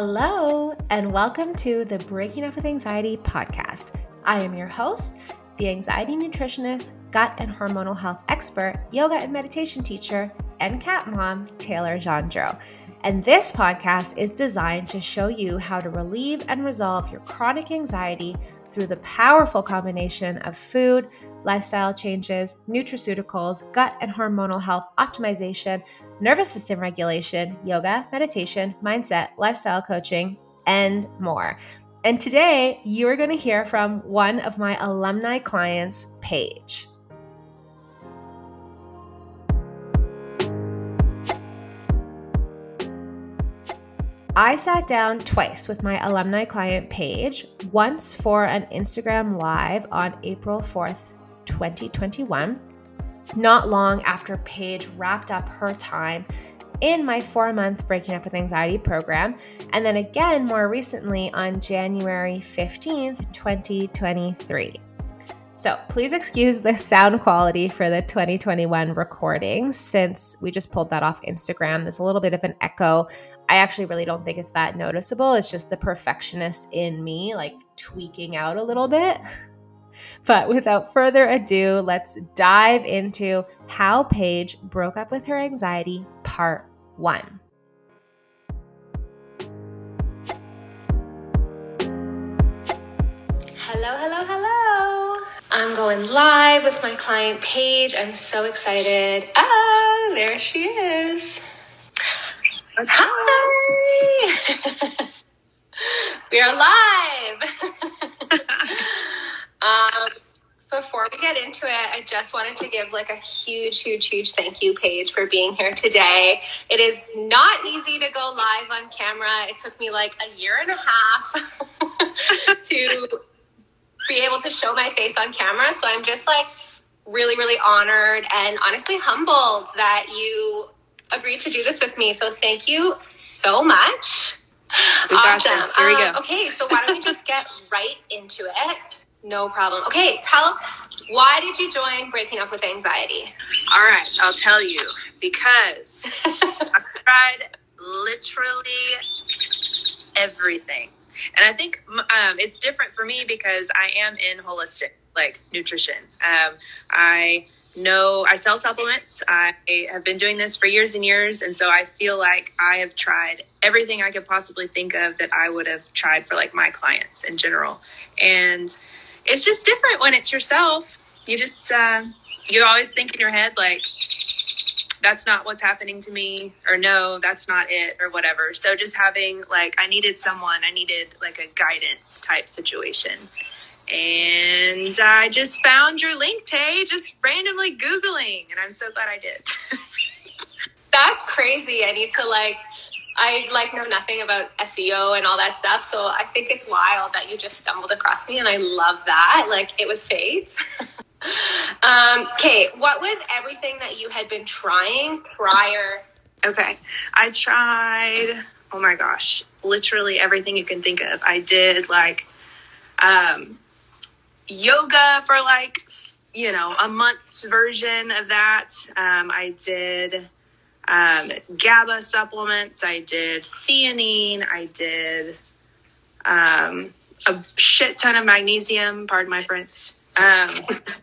Hello, and welcome to the Breaking Up with Anxiety podcast. I am your host, the anxiety nutritionist, gut and hormonal health expert, yoga and meditation teacher, and cat mom, Taylor Gendron. And this podcast is designed to show you how to relieve and resolve your chronic anxiety through the powerful combination of food, lifestyle changes, nutraceuticals, gut and hormonal health optimization, nervous system regulation, yoga, meditation, mindset, lifestyle coaching, and more. And today you are going to hear from one of my alumni clients, Paige. I sat down twice with my alumni client Paige, once for an Instagram live on April 4th, 2021 not long after Paige wrapped up her time in my four month Breaking Up with Anxiety program, and then again more recently on January 15th, 2023. So please excuse the sound quality for the 2021 recording since we just pulled that off Instagram. There's a little bit of an echo. I actually really don't think it's that noticeable. It's just the perfectionist in me, like tweaking out a little bit. But without further ado, let's dive into how Paige broke up with her anxiety, part one. Hello, hello, hello. I'm going live with my client Paige. I'm so excited. Ah, there she is. Hi. we are live. Um, before we get into it, I just wanted to give like a huge, huge, huge thank you, Paige, for being here today. It is not easy to go live on camera. It took me like a year and a half to be able to show my face on camera. So I'm just like really, really honored and honestly humbled that you agreed to do this with me. So thank you so much. We awesome. Here we go. Um, okay, so why don't we just get right into it? No problem. Okay, tell why did you join Breaking Up with Anxiety? All right, I'll tell you because I tried literally everything. And I think um, it's different for me because I am in holistic like nutrition. Um, I know I sell supplements. I have been doing this for years and years, and so I feel like I have tried everything I could possibly think of that I would have tried for like my clients in general. And it's just different when it's yourself. You just uh, you always think in your head like that's not what's happening to me or no that's not it or whatever. So just having like i needed someone i needed like a guidance type situation. And i just found your link tay just randomly googling and i'm so glad i did. That's crazy. I need to like I like know nothing about SEO and all that stuff. So I think it's wild that you just stumbled across me and I love that. Like it was fate. um, okay, what was everything that you had been trying prior? Okay. I tried oh my gosh, literally everything you can think of. I did like um yoga for like you know a month's version of that. Um, I did um, GABA supplements. I did theanine. I did um, a shit ton of magnesium. Pardon my French. Um,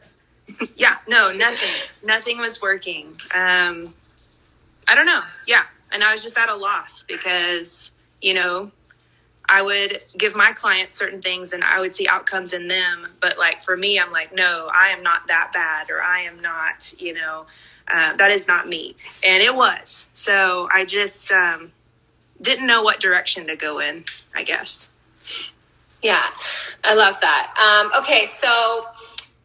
yeah, no, nothing. Nothing was working. Um, I don't know. Yeah. And I was just at a loss because, you know, I would give my clients certain things and I would see outcomes in them. But like for me, I'm like, no, I am not that bad or I am not, you know, uh, that is not me. And it was. So I just um, didn't know what direction to go in, I guess. Yeah, I love that. Um, okay, so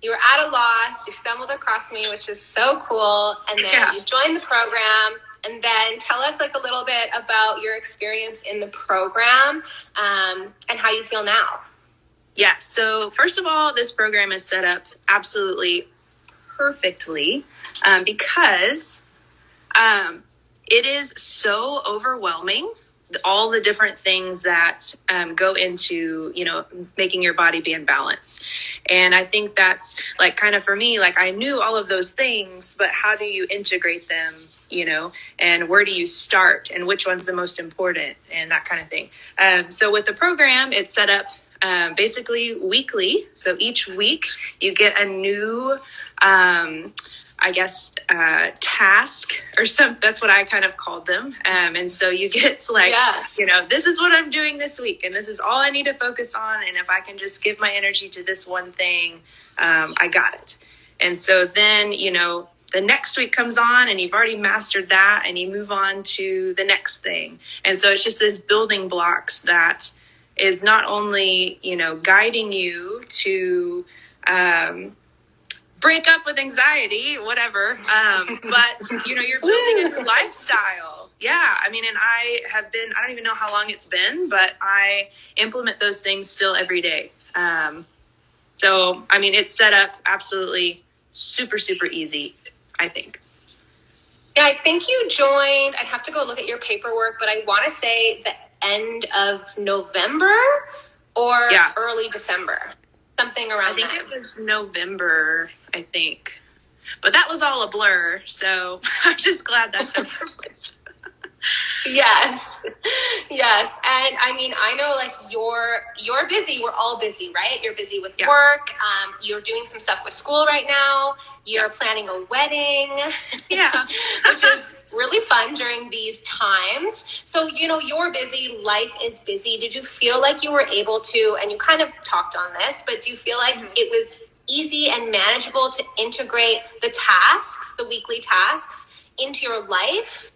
you were at a loss, you stumbled across me, which is so cool. And then yeah. you joined the program. And then tell us like a little bit about your experience in the program um, and how you feel now. Yeah. So first of all, this program is set up absolutely perfectly um, because um, it is so overwhelming all the different things that um, go into you know making your body be in balance. And i think that's like kind of for me like i knew all of those things but how do you integrate them you know? And where do you start? And which one's the most important? And that kind of thing. Um, so with the program it's set up um, basically weekly. So each week you get a new um, I guess, uh, task or some, that's what I kind of called them. Um, and so you get like, yeah. you know, this is what I'm doing this week and this is all I need to focus on. And if I can just give my energy to this one thing, um, I got it. And so then, you know, the next week comes on and you've already mastered that and you move on to the next thing. And so it's just this building blocks that is not only, you know, guiding you to, um, break up with anxiety, whatever. Um, but you know, you're building a new lifestyle. Yeah, I mean, and I have been. I don't even know how long it's been, but I implement those things still every day. Um, so, I mean, it's set up absolutely super, super easy. I think. Yeah, I think you joined. I'd have to go look at your paperwork, but I want to say the end of November or yeah. early December something around. I think that. it was November. I think, but that was all a blur. So I'm just glad that's over with. yes yes and i mean i know like you're you're busy we're all busy right you're busy with yeah. work um, you're doing some stuff with school right now you're yeah. planning a wedding yeah which is really fun during these times. So, you know, you're busy, life is busy. Did you feel like you were able to, and you kind of talked on this, but do you feel like mm-hmm. it was easy and manageable to integrate the tasks, the weekly tasks, into your life?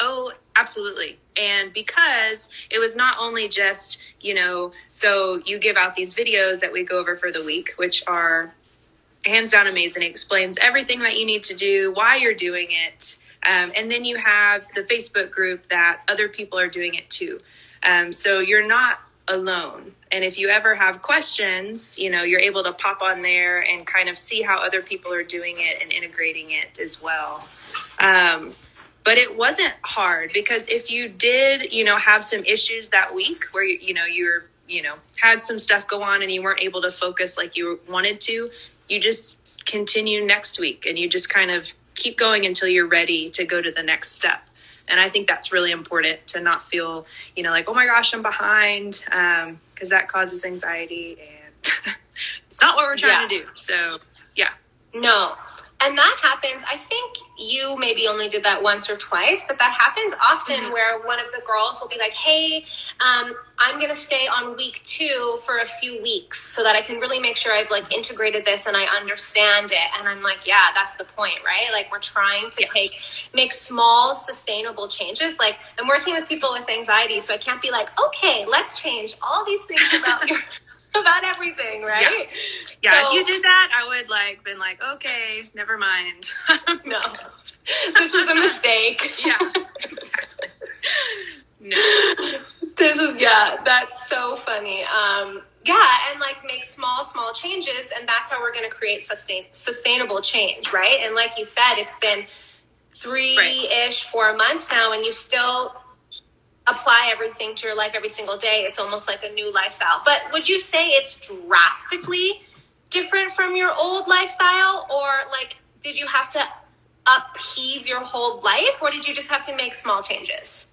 Oh, absolutely. And because it was not only just, you know, so you give out these videos that we go over for the week, which are hands down amazing. It explains everything that you need to do, why you're doing it, um, and then you have the Facebook group that other people are doing it too. Um, so you're not alone. And if you ever have questions, you know, you're able to pop on there and kind of see how other people are doing it and integrating it as well. Um, but it wasn't hard because if you did, you know, have some issues that week where, you, you know, you're, you know, had some stuff go on and you weren't able to focus like you wanted to, you just continue next week and you just kind of keep going until you're ready to go to the next step. And I think that's really important to not feel, you know, like, oh my gosh, I'm behind, because that causes anxiety. And it's not what we're trying yeah. to do. So, yeah. No, and that happens, I think you maybe only did that once or twice, but that happens often mm-hmm. where one of the girls will be like, hey, um, I'm going to stay on week two for a few weeks so that I can really make sure I've like integrated this and I understand it. And I'm like, yeah, that's the point, right? Like we're trying to yeah. take, make small sustainable changes. Like I'm working with people with anxiety, so I can't be like, okay, let's change all these things about your about everything, right? Yeah, so, if you did that, I would like been like, okay, never mind. no, this was a mistake. yeah, exactly. No, this was yeah. That's so funny. Um, yeah, and like make small, small changes, and that's how we're going to create sustain sustainable change, right? And like you said, it's been three ish, right. four months now, and you still apply everything to your life every single day, it's almost like a new lifestyle. But would you say it's drastically different from your old lifestyle? Or like, did you have to upheave your whole life or did you just have to make small changes?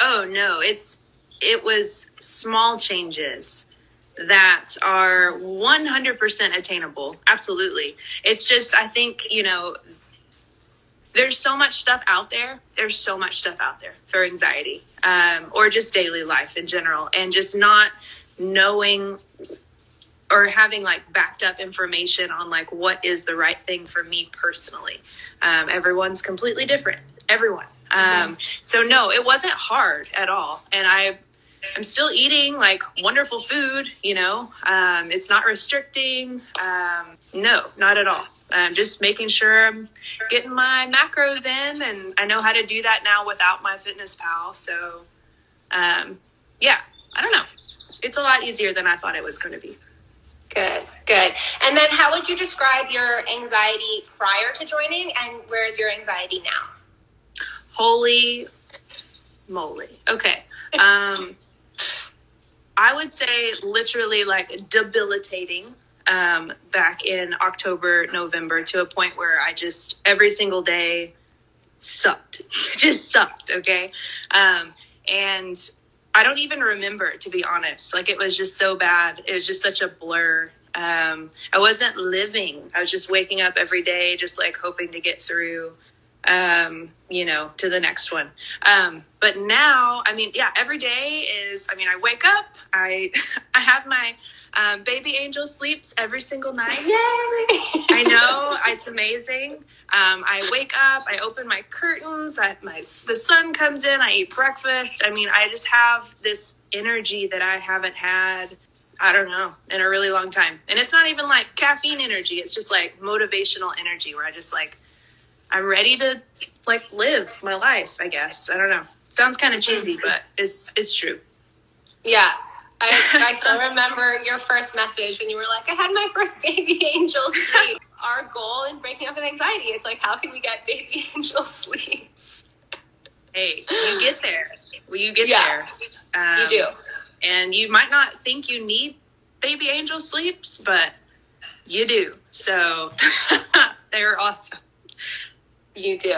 Oh, no. It's, it was small changes that are 100% attainable. Absolutely. It's just, I think, you know, there's so much stuff out there. There's so much stuff out there for anxiety um, or just daily life in general. And just not knowing or having like backed up information on like what is the right thing for me personally. Um, everyone's completely different. Everyone. Um, so no, it wasn't hard at all. And I I'm still eating like wonderful food, you know. Um, it's not restricting. Um, no, not at all. Um, just making sure I'm getting my macros in, and I know how to do that now without my Fitness Pal. So, um, yeah, I don't know. It's a lot easier than I thought it was going to be. Good, good. And then, how would you describe your anxiety prior to joining, and where's your anxiety now? Holy moly. Okay. Um, I would say literally like debilitating um, back in October, November to a point where I just every single day sucked, just sucked. Okay. Um, and I don't even remember, to be honest. Like it was just so bad. It was just such a blur. Um, I wasn't living. I was just waking up every day, just like hoping to get through um, you know, to the next one. Um, but now, I mean, yeah, every day is, I mean, I wake up, I, I have my, um, baby angel sleeps every single night. Yay! I know it's amazing. Um, I wake up, I open my curtains, I, my the sun comes in, I eat breakfast. I mean, I just have this energy that I haven't had. I don't know in a really long time, and it's not even like caffeine energy. It's just like motivational energy where I just like I'm ready to like live my life. I guess I don't know. Sounds kind of cheesy, but it's it's true. Yeah, I, I still remember your first message when you were like, "I had my first baby angel sleep." Our goal in breaking up with anxiety. It's like, how can we get baby angel sleeps? Hey, you get there. Well, you get yeah, there. Um, you do, and you might not think you need baby angel sleeps, but you do. So they're awesome. You do.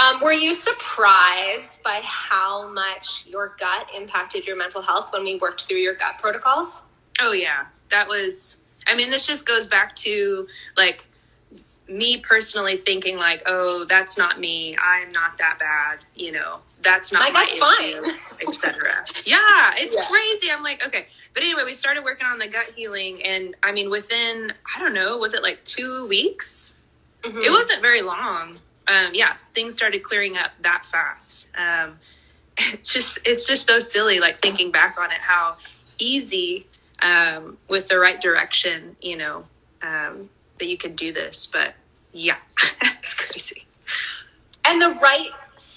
Um, were you surprised by how much your gut impacted your mental health when we worked through your gut protocols? Oh, yeah. That was, I mean, this just goes back to like me personally thinking, like, oh, that's not me. I'm not that bad. You know, that's not my, my issue, etc. yeah, it's yeah. crazy. I'm like, okay. But anyway, we started working on the gut healing. And I mean, within, I don't know, was it like two weeks? Mm-hmm. It wasn't very long um, yes, things started clearing up that fast. Um, it's just it's just so silly, like thinking back on it, how easy um, with the right direction, you know, um, that you can do this. But yeah, it's crazy. And the right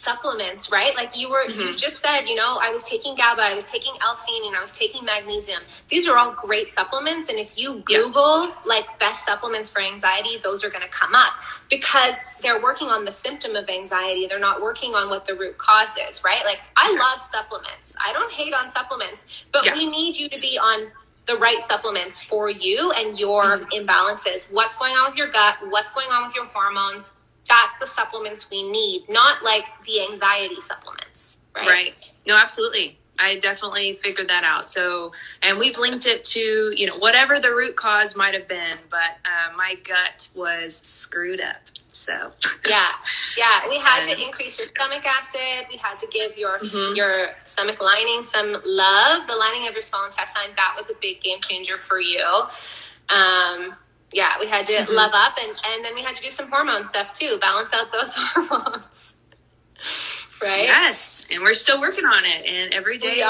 supplements, right? Like you were, mm-hmm. you just said, you know, I was taking GABA, I was taking L-theanine, I was taking magnesium. These are all great supplements. And if you Google yeah. like best supplements for anxiety, those are going to come up because they're working on the symptom of anxiety. They're not working on what the root cause is, right? Like I love supplements. I don't hate on supplements, but yeah. we need you to be on the right supplements for you and your imbalances. What's going on with your gut? What's going on with your hormones? that's the supplements we need, not like the anxiety supplements, right? Right. No, absolutely. I definitely figured that out. So, and we've linked it to, you know, whatever the root cause might have been, but uh, my gut was screwed up. So, yeah, yeah, we had to increase your stomach acid. We had to give your mm-hmm. your stomach lining some love. The lining of your small intestine that was a big game changer for you. Um, yeah, we had to mm-hmm. love up and, and then we had to do some hormone stuff too, balance out those hormones. Right? Yes. And we're still working on it. And every day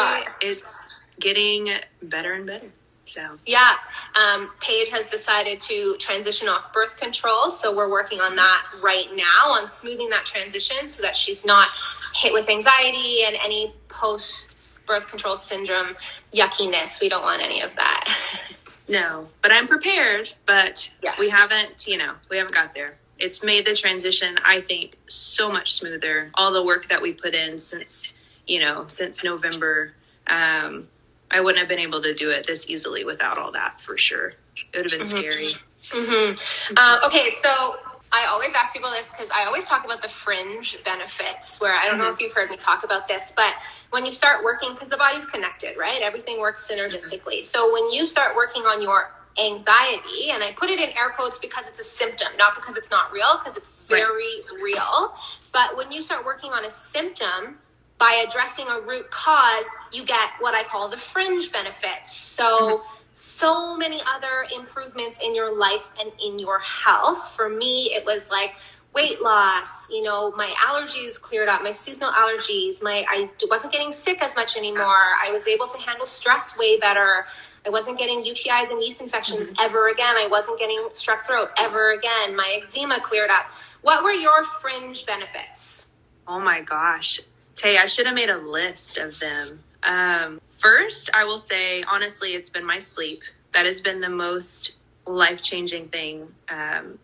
it's getting better and better. So yeah, um, Paige has decided to transition off birth control, so we're working on that right now on smoothing that transition so that she's not hit with anxiety and any post birth control syndrome yuckiness. We don't want any of that. No, but I'm prepared, but yeah. we haven't, you know, we haven't got there. It's made the transition, I think, so much smoother. All the work that we put in since, you know, since November, um, I wouldn't have been able to do it this easily without all that for sure. It would have been mm-hmm. scary. Mm-hmm. Uh, okay, so I always ask people this because I always talk about the fringe benefits, where I don't mm-hmm. know if you've heard me talk about this, but when you start working, because the body's connected, right? Everything works synergistically. Mm-hmm. So when you start working on your anxiety, and I put it in air quotes because it's a symptom, not because it's not real, because it's very right. real. But when you start working on a symptom, by addressing a root cause, you get what I call the fringe benefits. So, mm-hmm so many other improvements in your life and in your health. For me, it was like weight loss, you know, my allergies cleared up, my seasonal allergies, my I wasn't getting sick as much anymore. I was able to handle stress way better. I wasn't getting UTIs and yeast infections mm-hmm. ever again. I wasn't getting strep throat ever again. My eczema cleared up. What were your fringe benefits? Oh my gosh. Tay, I should have made a list of them. Um, first, I will say, honestly, it's been my sleep. That has been the most life changing thing um,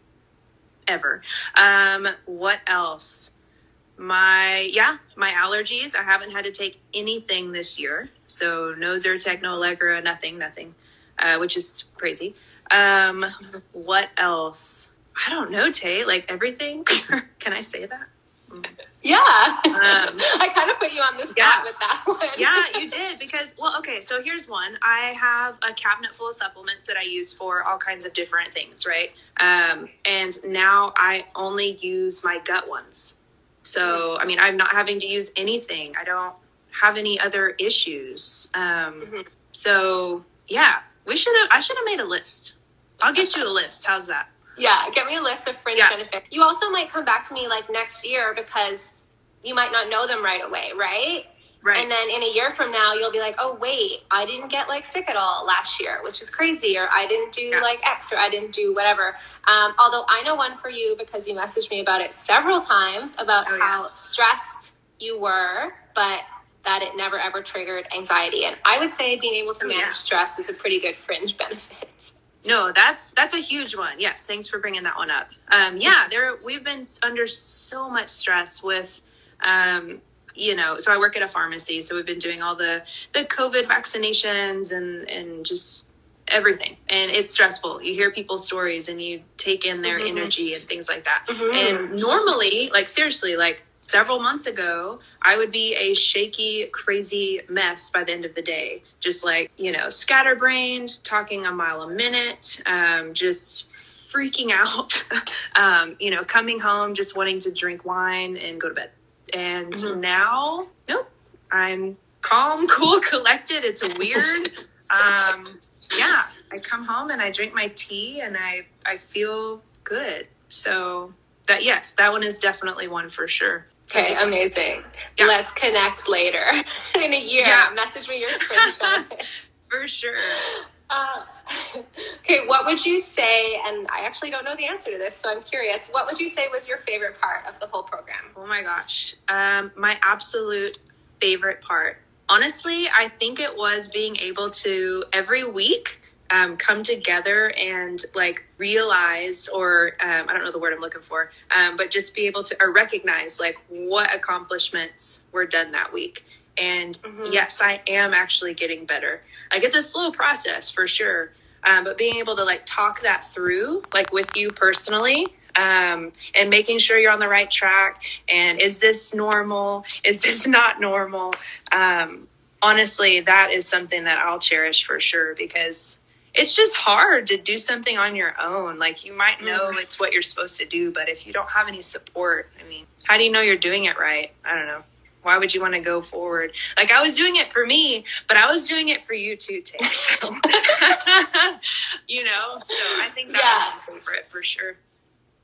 ever. Um, what else? my yeah, my allergies. I haven't had to take anything this year, so no Zyrtec, no Allegra, nothing, nothing, uh, which is crazy. Um, what else? I don't know, Tay. Like everything. Can I say that? Yeah. Um, I kind of put you on the spot yeah. with that one. yeah, you did because well, okay, so here's one. I have a cabinet full of supplements that I use for all kinds of different things, right? Um, and now I only use my gut ones. So, I mean, I'm not having to use anything. I don't have any other issues. Um, mm-hmm. So, yeah, we should have. I should have made a list. I'll get you a list. How's that? Yeah, get me a list of fringe yeah. benefits. You also might come back to me like next year because you might not know them right away, right? Right. And then in a year from now, you'll be like, oh, wait, I didn't get like sick at all last year, which is crazy. Or I didn't do yeah. like X or I didn't do whatever. Um, although I know one for you because you messaged me about it several times about oh, how yeah. stressed you were, but that it never ever triggered anxiety. And I would say being able to oh, manage yeah. stress is a pretty good fringe benefit. No, that's that's a huge one. Yes, thanks for bringing that one up. Um, yeah, there we've been under so much stress with um, you know, so I work at a pharmacy, so we've been doing all the the COVID vaccinations and and just everything, and it's stressful. You hear people's stories and you take in their mm-hmm. energy and things like that. Mm-hmm. And normally, like seriously, like several months ago, I would be a shaky, crazy mess by the end of the day. Just like, you know, scatterbrained, talking a mile a minute, um, just freaking out, um, you know, coming home, just wanting to drink wine and go to bed. And mm-hmm. now, nope, I'm calm, cool, collected. It's weird. um, yeah, I come home and I drink my tea and I, I feel good. So that, yes, that one is definitely one for sure. Okay, amazing. Yeah. Let's connect later in a year. Yeah. Message me your benefits. for sure. Uh, okay, what would you say? And I actually don't know the answer to this, so I'm curious. What would you say was your favorite part of the whole program? Oh my gosh. Um, my absolute favorite part. Honestly, I think it was being able to every week um, come together and like realize or um, i don't know the word i'm looking for um, but just be able to or recognize like what accomplishments were done that week and mm-hmm. yes i am actually getting better like it's a slow process for sure. Um, but being able to like talk that through, like with you personally, um, and making sure you're on the right track. And is this normal? Is this not normal? Um, honestly, that is something that I'll cherish for sure because it's just hard to do something on your own. Like you might know mm-hmm. it's what you're supposed to do, but if you don't have any support, I mean, how do you know you're doing it right? I don't know why would you want to go forward? Like I was doing it for me, but I was doing it for you too, Tay. So, you know, so I think that's yeah. my favorite for sure.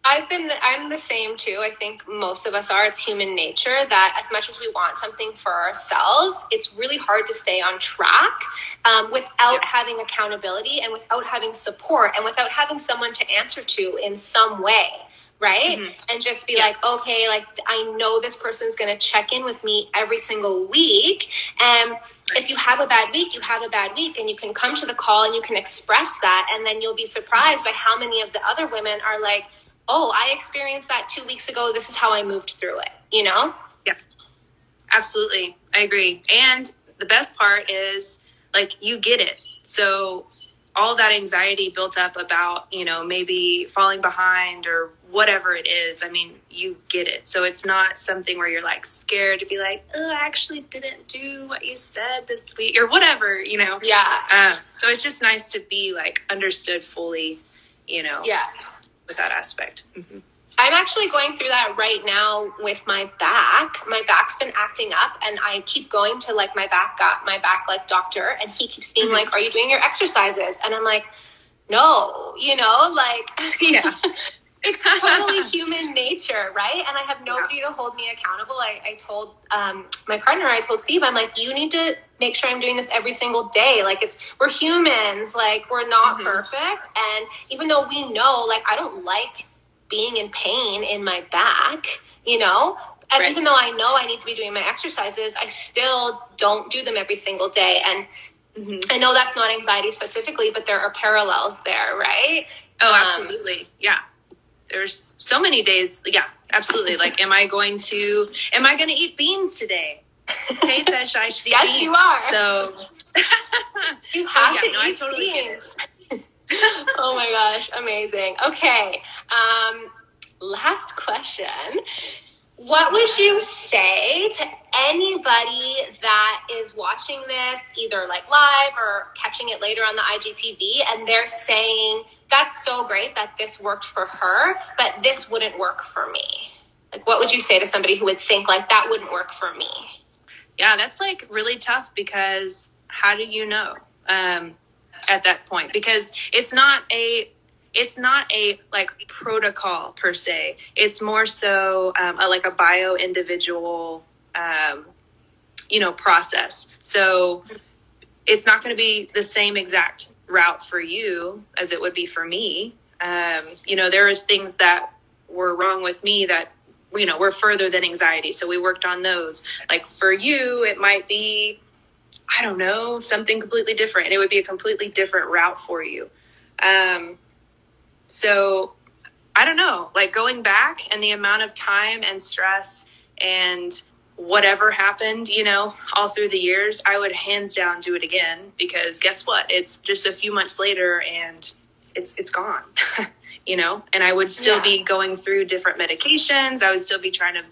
I've been, the, I'm the same too. I think most of us are. It's human nature that as much as we want something for ourselves, it's really hard to stay on track um, without having accountability and without having support and without having someone to answer to in some way right? Mm-hmm. And just be yeah. like, okay, like I know this person's going to check in with me every single week. And if you have a bad week, you have a bad week, and you can come to the call and you can express that. And then you'll be surprised by how many of the other women are like, oh, I experienced that two weeks ago. This is how I moved through it, you know? Yeah, absolutely. I agree. And the best part is like you get it. So all that anxiety built up about, you know, maybe falling behind or whatever it is, I mean, you get it. So it's not something where you're like scared to be like, oh, I actually didn't do what you said this week or whatever, you know? Yeah. Um, so it's just nice to be like understood fully, you know? Yeah. With that aspect. Mm-hmm. I'm actually going through that right now with my back. My back's been acting up and I keep going to like my back got my back like doctor and he keeps being mm-hmm. like, Are you doing your exercises? And I'm like, No, you know, like Yeah. it's totally human nature, right? And I have nobody yeah. to hold me accountable. I, I told um, my partner, I told Steve, I'm like, you need to make sure I'm doing this every single day. Like it's we're humans, like we're not mm-hmm. perfect. And even though we know, like I don't like being in pain in my back, you know? And right. even though I know I need to be doing my exercises, I still don't do them every single day. And mm-hmm. I know that's not anxiety specifically, but there are parallels there, right? Oh, um, absolutely. Um, yeah. There's so many days. Yeah, absolutely. Like, am I going to, am I going to eat beans today? Tay says I should eat Yes, beans. you are. So, You So, have yeah, to no, I eat totally beans. oh my gosh, amazing. Okay. Um, last question. What would you say to anybody that is watching this, either like live or catching it later on the IGTV, and they're saying, that's so great that this worked for her, but this wouldn't work for me? Like, what would you say to somebody who would think, like, that wouldn't work for me? yeah, that's like really tough because how do you know um, at that point? Because it's not a it's not a like protocol per se. It's more so um, a, like a bio individual, um, you know, process. So it's not going to be the same exact route for you as it would be for me. Um, you know, there is things that were wrong with me that you know were further than anxiety. So we worked on those. Like for you, it might be I don't know something completely different. It would be a completely different route for you. Um, so I don't know, like going back and the amount of time and stress and whatever happened, you know, all through the years, I would hands down do it again because guess what? It's just a few months later and it's it's gone. you know, and I would still Yeah. be going through different medications. I would still be trying to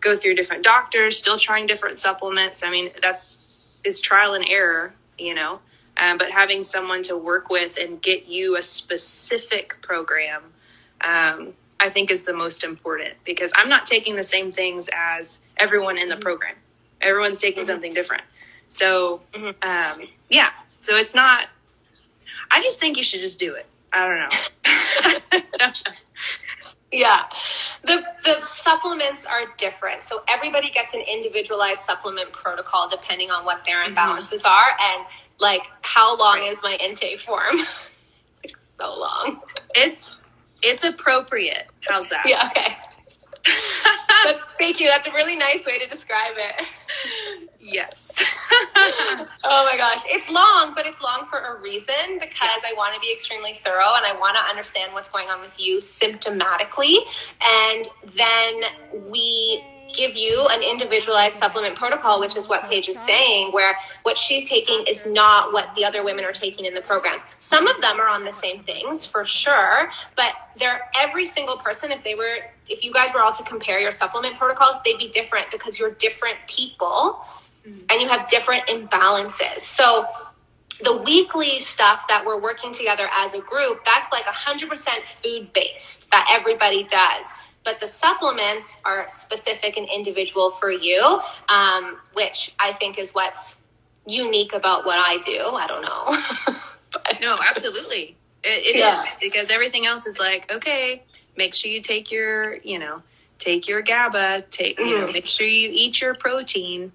go through different doctors, still trying different supplements. I mean, that's is trial and error, you know. Um, but having someone to work with and get you a specific program, um, I think is the most important because I'm not taking the same things as everyone in the program. Everyone's taking something different. So, um, yeah. So it's not. I just think you should just do it. I don't know. Yeah. The the supplements are different. So everybody gets an individualized supplement protocol depending on what their imbalances are and like how long Right. is my intake form? like so long. it's it's appropriate. How's that? Yeah, okay. That's thank you. That's a really nice way to describe it. Yes. Oh my gosh. It's long, but it's long for a reason because I want to be extremely thorough and I want to understand what's going on with you symptomatically. And then we give you an individualized supplement protocol, which is what Paige is saying, where what she's taking is not what the other women are taking in the program. Some of them are on the same things for sure, but they're every single person, if they were, if you guys were all to compare your supplement protocols, they'd be different because you're different people mm-hmm. and you have different imbalances. So the weekly stuff that we're working together as a group, that's like 100% food based that everybody does. But the supplements are specific and individual for you, um, which I think is what's unique about what I do. I don't know. but, No, absolutely. It, it is Yeah. because everything else is like, okay, make sure you take your, you know, take your GABA, take, you know, Mhm. make sure you eat your protein.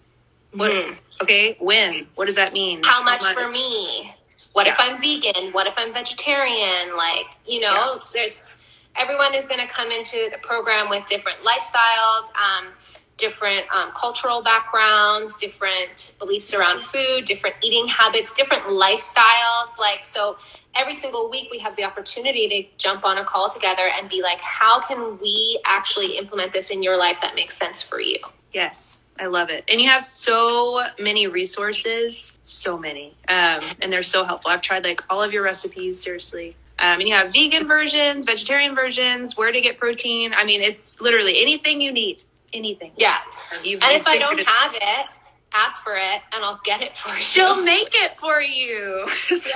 What, Mhm. okay, when? What does that mean? How much for me? What if I'm vegan? What if I'm vegetarian? Like, you know, there's everyone is going to come into the program with different lifestyles, um, different um, cultural backgrounds, different beliefs around food, different eating habits, different lifestyles. Like, so every single week we have the opportunity to jump on a call together and be like, how can we actually implement this in your life that makes sense for you? Yes, I love it. And you have so many resources, so many. Um, and they're so helpful. I've tried like all of your recipes, seriously. Um, and you have vegan versions, vegetarian versions, where to get protein. I mean, it's literally anything you need. Anything. Yeah. You've, And if I don't have it, ask for it and I'll get it for you. she'll make it for you. So-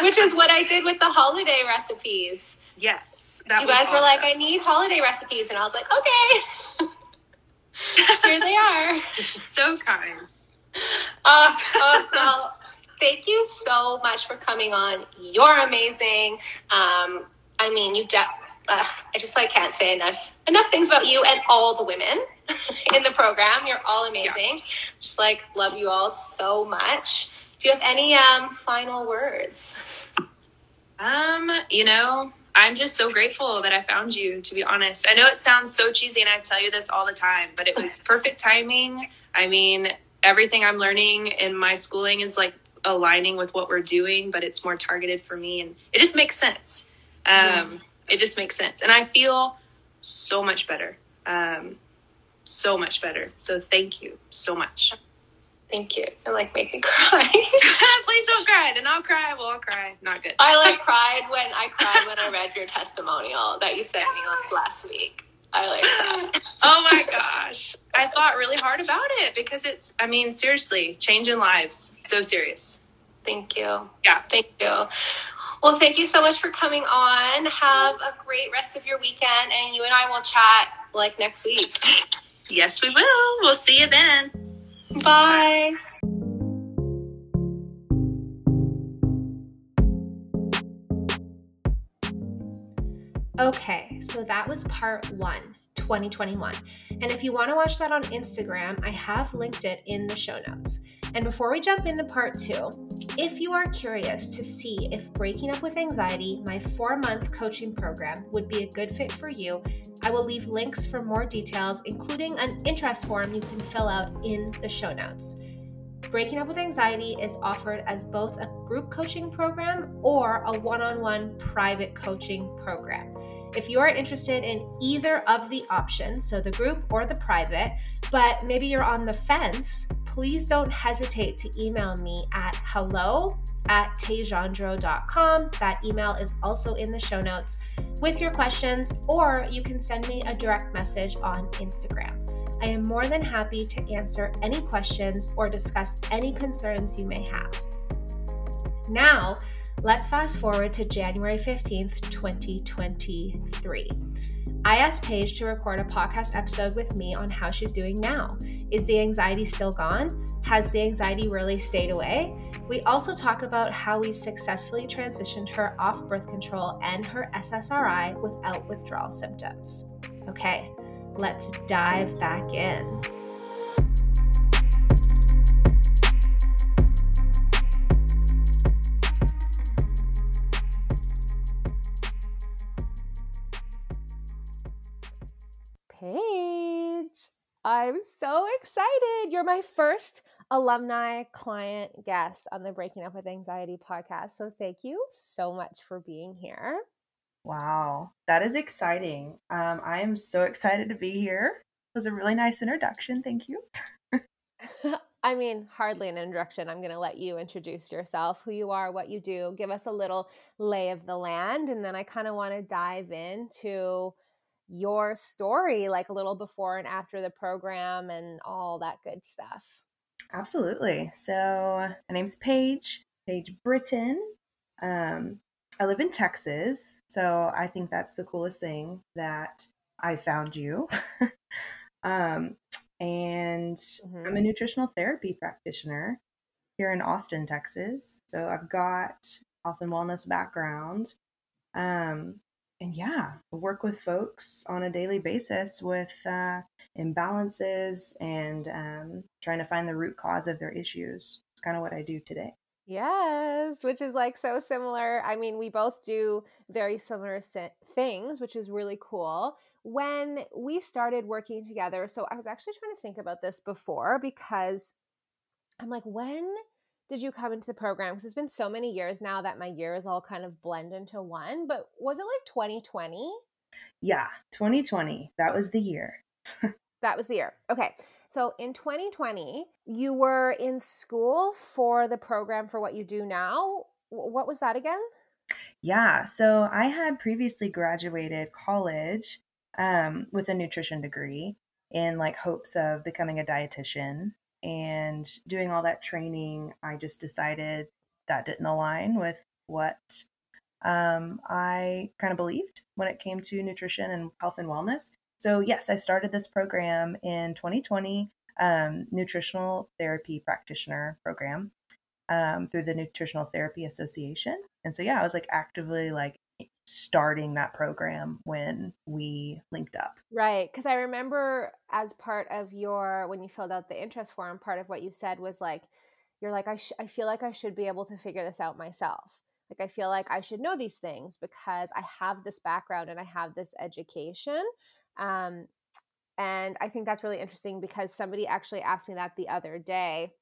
Which is what I did with the holiday recipes. yes, that you guys were like. I need holiday recipes. And I was like, okay. Here they are. so kind. Uh, uh, well, thank you so much for coming on. You're amazing. Um, I mean, you de- uh, I just like can't say enough enough things about you and all the women in the program. You're all amazing. Just like love you all so much. Do you have any um, final words? Um, you know, I'm just so grateful that I found you, to be honest. I know it sounds so cheesy and I tell you this all the time, but it was perfect timing. I mean, everything I'm learning in my schooling is like aligning with what we're doing, but it's more targeted for me and it just makes sense. Um, it just makes sense. And I feel so much better. Um, so much better. So thank you so much. Thank you. And like make me cry. Please don't cry. Then I'll cry. Well, I'll cry. Not good. I like cried when I cried when I read your testimonial that you sent me like last week. I like that. oh my gosh. I thought really hard about it because it's, I mean, seriously, changing lives. So serious. Thank you. Yeah. Thank you. Well, thank you so much for coming on. Have a great rest of your weekend, and you and I will chat like next week. Yes, we will. We'll see you then. Bye. Okay, so that was part one, 2021. And if you want to watch that on Instagram, I have linked it in the show notes. And before we jump into part two, if you are curious to see if Breaking Up with Anxiety, my four month coaching program, would be a good fit for you, I will leave links for more details, including an interest form you can fill out in the show notes. Breaking Up with Anxiety is offered as both a group coaching program or a one on one private coaching program. If you are interested in either of the options, so the group or the private, but maybe you're on the fence, please don't hesitate to email me at hello at taygendron.com. That email is also in the show notes with your questions, or you can send me a direct message on Instagram. I am more than happy to answer any questions or discuss any concerns you may have. Now, let's fast forward to January 15th, 2023. I asked Paige to record a podcast episode with me on how she's doing now. Is the anxiety still gone? Has the anxiety really stayed away? We also talk about how we successfully transitioned her off birth control and her SSRI without withdrawal symptoms. Okay, let's dive back in. Paige, I'm so excited. You're my first alumni client guest on the Breaking Up with Anxiety podcast. So thank you so much for being here. Wow, that is exciting. Um, I am so excited to be here. It was a really nice introduction. Thank you. I mean, hardly an introduction. I'm going to let you introduce yourself, who you are, what you do, give us a little lay of the land. And then I kind of want to dive into your story, like a little before and after the program and all that good stuff. Absolutely. So my name's Paige, Paige Britton. Um, I live in Texas, so I think that's the coolest thing that I found you. um, and mm-hmm. I'm a nutritional therapy practitioner here in Austin, Texas. So I've got health and wellness background. Um, and yeah, work with folks on a daily basis with uh, imbalances and um, trying to find the root cause of their issues. It's kind of what I do today. Yes, which is like so similar. I mean, we both do very similar things, which is really cool. When we started working together, so I was actually trying to think about this before because I'm like, when did you come into the program? Because it's been so many years now that my years all kind of blend into one. But was it like 2020? Yeah, 2020. That was the year. that was the year. Okay. So in 2020, you were in school for the program for what you do now. What was that again? Yeah. So I had previously graduated college um, with a nutrition degree in like hopes of becoming a dietitian and doing all that training, I just decided that didn't align with what um, I kind of believed when it came to nutrition and health and wellness. So, yes, I started this program in 2020, um, nutritional therapy practitioner program um, through the Nutritional Therapy Association. And so, yeah, I was like actively like starting that program when we linked up. Right. Because I remember as part of your, when you filled out the interest form, part of what you said was like, you're like, I, sh- I feel like I should be able to figure this out myself. Like, I feel like I should know these things because I have this background and I have this education. Um, and I think that's really interesting because somebody actually asked me that the other day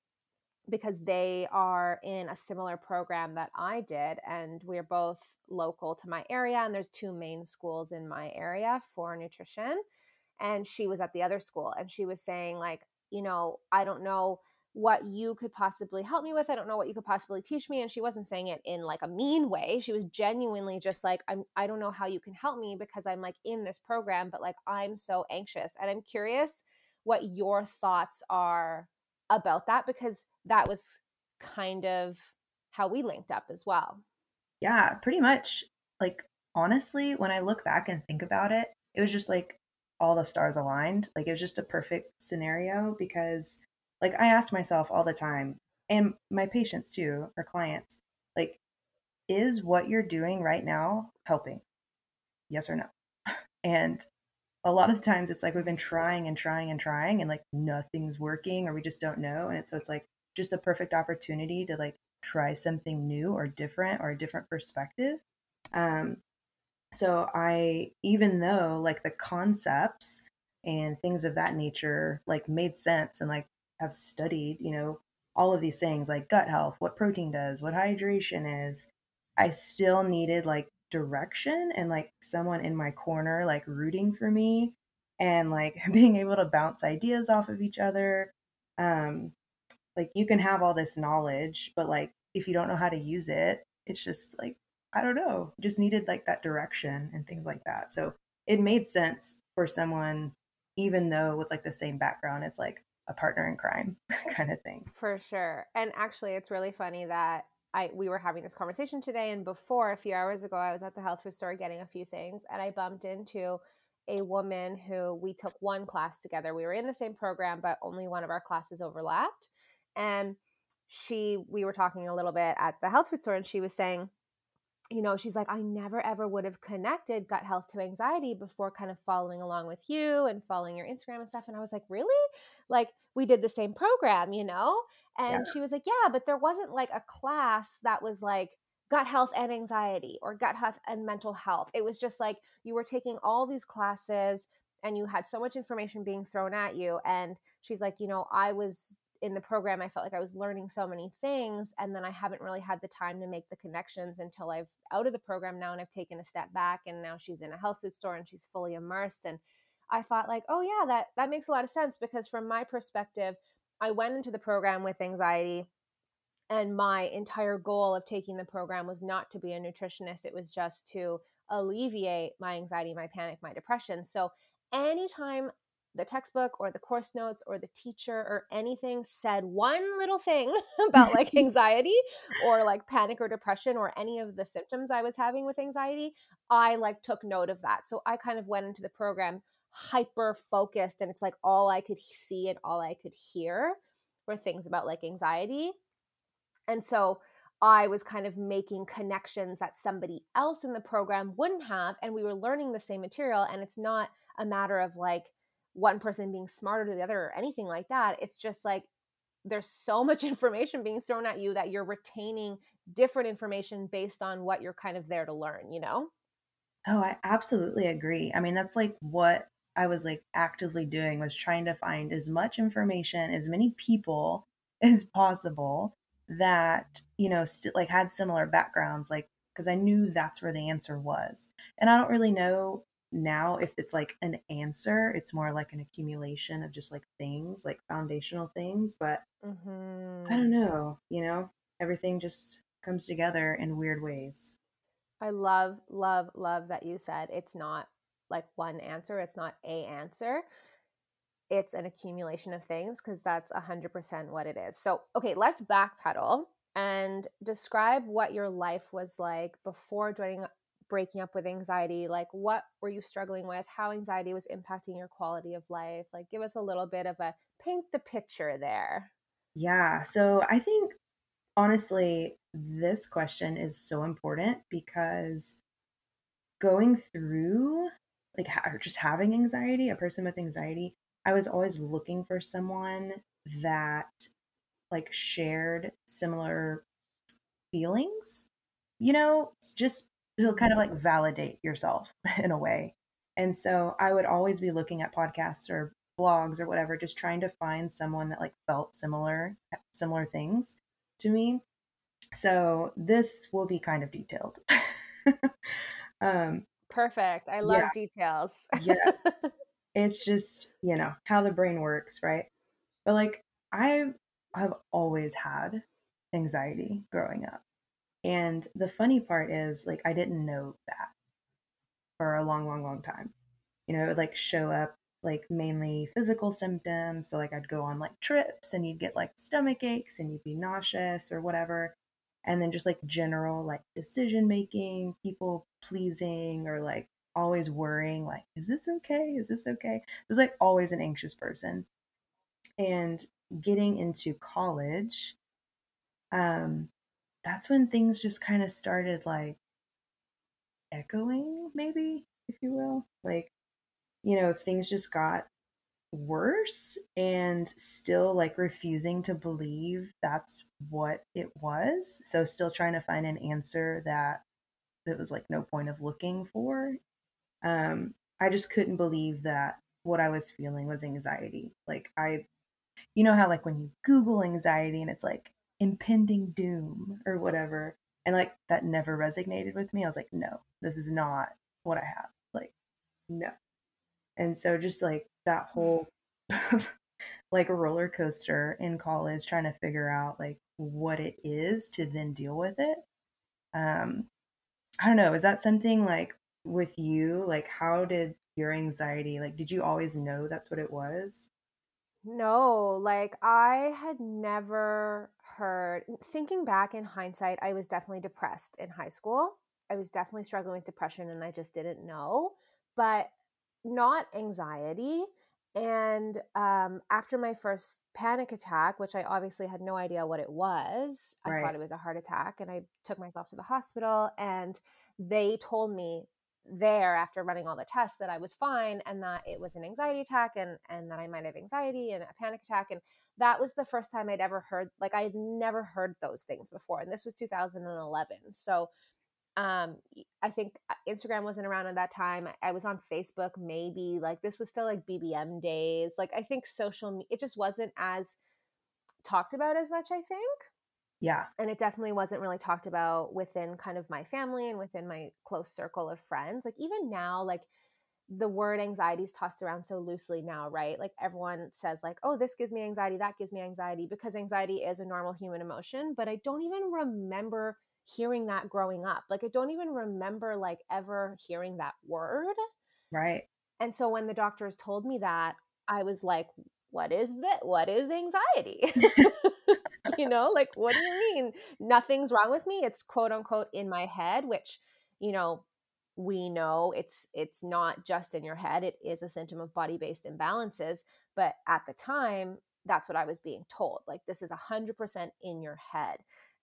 because they are in a similar program that I did, and we're both local to my area. And there's two main schools in my area for nutrition. And she was at the other school, and she was saying, like, you know, I don't know what you could possibly help me with. I don't know what you could possibly teach me. And she wasn't saying it in like a mean way. She was genuinely just like, I'm, I don't know how you can help me because I'm like in this program, but like I'm so anxious. And I'm curious what your thoughts are about that because that was kind of how we linked up as well. Yeah, pretty much. Like, honestly, when I look back and think about it, it was just like all the stars aligned. Like, it was just a perfect scenario because, like, I ask myself all the time, and my patients too, or clients, like, is what you're doing right now helping? Yes or no? And a lot of times it's like we've been trying and trying and trying and like nothing's working or we just don't know and it's, so it's like just the perfect opportunity to like try something new or different or a different perspective. Um so i even though like the concepts and things of that nature like made sense and like have studied you know all of these things like gut health what protein does what hydration is i still needed like direction and like someone in my corner like rooting for me and like being able to bounce ideas off of each other. Um like you can have all this knowledge but like if you don't know how to use it it's just like i don't know just needed like that direction and things like that. So it made sense for someone even though with like the same background it's like a partner in crime kind of thing. For sure. And actually it's really funny that I we were having this conversation today, and before a few hours ago, I was at the health food store getting a few things, and I bumped into a woman who we took one class together. We were in the same program, but only one of our classes overlapped. And she, we were talking a little bit at the health food store, and she was saying, you know, she's like, I never ever would have connected gut health to anxiety before kind of following along with you and following your Instagram and stuff. And I was like, really? Like, we did the same program, you know? And yeah. she was like, yeah, but there wasn't like a class that was like, gut health and anxiety or gut health and mental health. It was just like you were taking all these classes and you had so much information being thrown at you. And she's like, you know, I was in the program i felt like i was learning so many things and then i haven't really had the time to make the connections until i've out of the program now and i've taken a step back and now she's in a health food store and she's fully immersed and i thought like oh yeah that that makes a lot of sense because from my perspective i went into the program with anxiety and my entire goal of taking the program was not to be a nutritionist it was just to alleviate my anxiety my panic my depression so anytime the textbook or the course notes or the teacher or anything said one little thing about like anxiety or like panic or depression or any of the symptoms I was having with anxiety, I like took note of that. So I kind of went into the program hyper focused and it's like all I could see and all I could hear were things about like anxiety. And so I was kind of making connections that somebody else in the program wouldn't have. And we were learning the same material. And it's not a matter of like, one person being smarter than the other or anything like that. It's just like there's so much information being thrown at you that you're retaining different information based on what you're kind of there to learn, you know? Oh, I absolutely agree. I mean, that's like what I was like actively doing was trying to find as much information, as many people as possible that, you know, st- like had similar backgrounds like because I knew that's where the answer was. And I don't really know now if it's like an answer it's more like an accumulation of just like things like foundational things but mm-hmm. i don't know you know everything just comes together in weird ways i love love love that you said it's not like one answer it's not a answer. It's an accumulation of things because that's 100% what it is. So okay let's backpedal and describe what your life was like before joining breaking up with anxiety like what were you struggling with? How anxiety was impacting your quality of life? Like give us a little bit of a paint the picture there. Yeah so i think honestly this question is so important because going through like or just having anxiety a person with anxiety i was always looking for someone that like shared similar feelings you know just it'll kind of like validate yourself in a way. And so I would always be looking at podcasts or blogs or whatever, just trying to find someone that like felt similar, similar things to me. So this will be kind of detailed. um, Perfect. I love yeah. details. yeah. It's just, you know, how the brain works, right? But like I have always had anxiety growing up. And the funny part is like I didn't know that for a long, long, long time. You know, it would like show up like mainly physical symptoms. So like I'd go on like trips and you'd get like stomach aches and you'd be nauseous or whatever. And then just like general like decision making, people pleasing, or like always worrying, like, is this okay? Is this okay? Was like always an anxious person. And getting into college, um, that's when things just kind of started like echoing, maybe, if you will. Like, you know, things just got worse and still like refusing to believe that's what it was. So still trying to find an answer that that was like no point of looking for. Um I just couldn't believe that what I was feeling was anxiety. Like I you know how like when you google anxiety and it's like impending doom or whatever and like that never resonated with me. I was like no, this is not what I have. Like no. And so just like that whole like a roller coaster in college trying to figure out like what it is to then deal with it. Um I don't know, is that something like with you? Like how did your anxiety like did you always know that's what it was? No, like I had never heard thinking back in hindsight, I was definitely depressed in high school. I was definitely struggling with depression and I just didn't know. But not anxiety. And um, after my first panic attack, which I obviously had no idea what it was, right. I thought it was a heart attack. And I took myself to the hospital, and they told me there after running all the tests that I was fine and that it was an anxiety attack and and that I might have anxiety and a panic attack and that was the first time I'd ever heard like I had never heard those things before and this was 2011 so um i think uh, instagram wasn't around at that time i was on facebook maybe like this was still like bbm days like i think social it just wasn't as talked about as much i think. Yeah. And it definitely wasn't really talked about within kind of my family and within my close circle of friends like even now like the word anxiety is tossed around so loosely now right? Like everyone says like oh this gives me anxiety that gives me anxiety because anxiety is a normal human emotion but i don't even remember hearing that growing up. Like I don't even remember like ever hearing that word. Right. And so when the doctors told me that, I was like, what is that? What is anxiety? you know, like what do you mean? Nothing's wrong with me. It's quote unquote in my head, which, you know, we know it's it's not just in your head. It is a symptom of body-based imbalances, but at the time that's what I was being told. Like this is 100% in your head.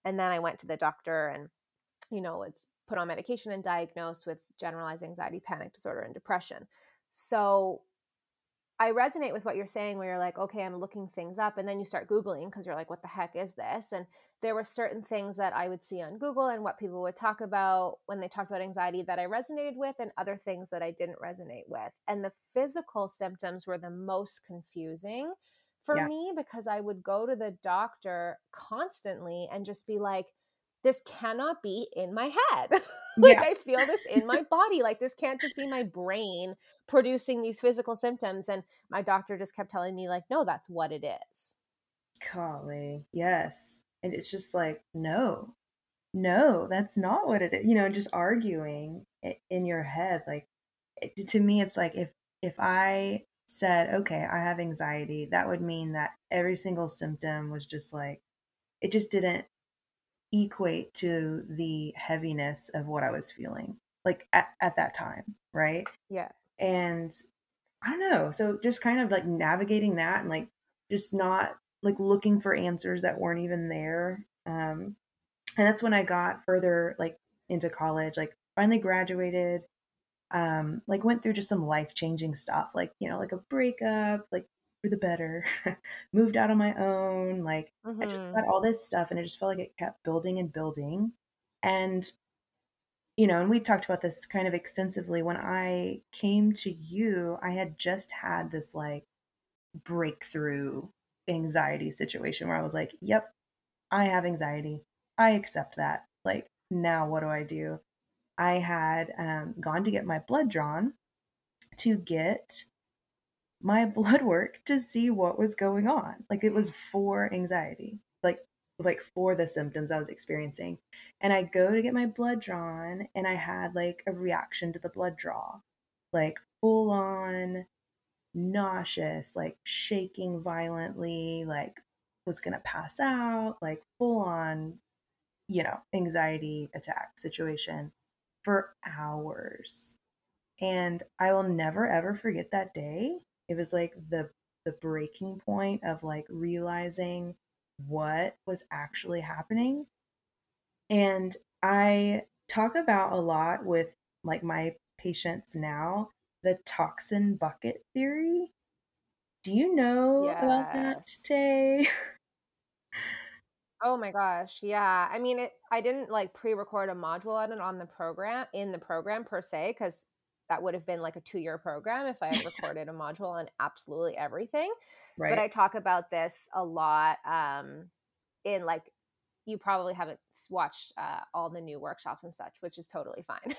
And then I went to the doctor and, you know, was put on medication and diagnosed with generalized anxiety, panic disorder, and depression. So I resonate with what you're saying, where you're like, okay, I'm looking things up. And then you start Googling because you're like, what the heck is this? And there were certain things that I would see on Google and what people would talk about when they talked about anxiety that I resonated with, and other things that I didn't resonate with. And the physical symptoms were the most confusing for yeah. me because I would go to the doctor constantly and just be like, this cannot be in my head. like yeah. I feel this in my body. Like this can't just be my brain producing these physical symptoms. And my doctor just kept telling me, like, no, that's what it is. Golly, yes. And it's just like, no, no, that's not what it is. You know, just arguing in your head. Like, it, to me, it's like if if I said, okay, I have anxiety, that would mean that every single symptom was just like, it just didn't equate to the heaviness of what I was feeling, like at, at that time. Right. Yeah. And I don't know. So just kind of like navigating that and like just not like looking for answers that weren't even there. Um, and that's when I got further like into college, like finally graduated, um, like went through just some life changing stuff, like, you know, like a breakup, like for the better, moved out on my own. Like mm-hmm. I just mm-hmm. got all this stuff and it just felt like it kept building and building. And, you know, and we talked about this kind of extensively. When I came to you, I had just had this like breakthrough anxiety situation where I was like, yep, I have anxiety. I accept that. Like, now what do I do? I had um, gone to get my blood drawn to get my blood work to see what was going on. Like, it was for anxiety, like, like for the symptoms I was experiencing. And I go to get my blood drawn, and I had like a reaction to the blood draw, like full on nauseous, like shaking violently, like was going to pass out, like full on, you know, anxiety attack situation for hours. And I will never ever forget that day. It was like the the breaking point of like realizing what was actually happening. And I talk about a lot with like my patients now the toxin bucket theory. Do you know yes. about that, Tay? Oh my gosh, yeah. I mean, it. I didn't like pre-record a module on it on the program in the program per se because that would have been like a two-year program if I had recorded a module on absolutely everything. Right. But I talk about this a lot um, in like you probably haven't watched uh, all the new workshops and such, which is totally fine.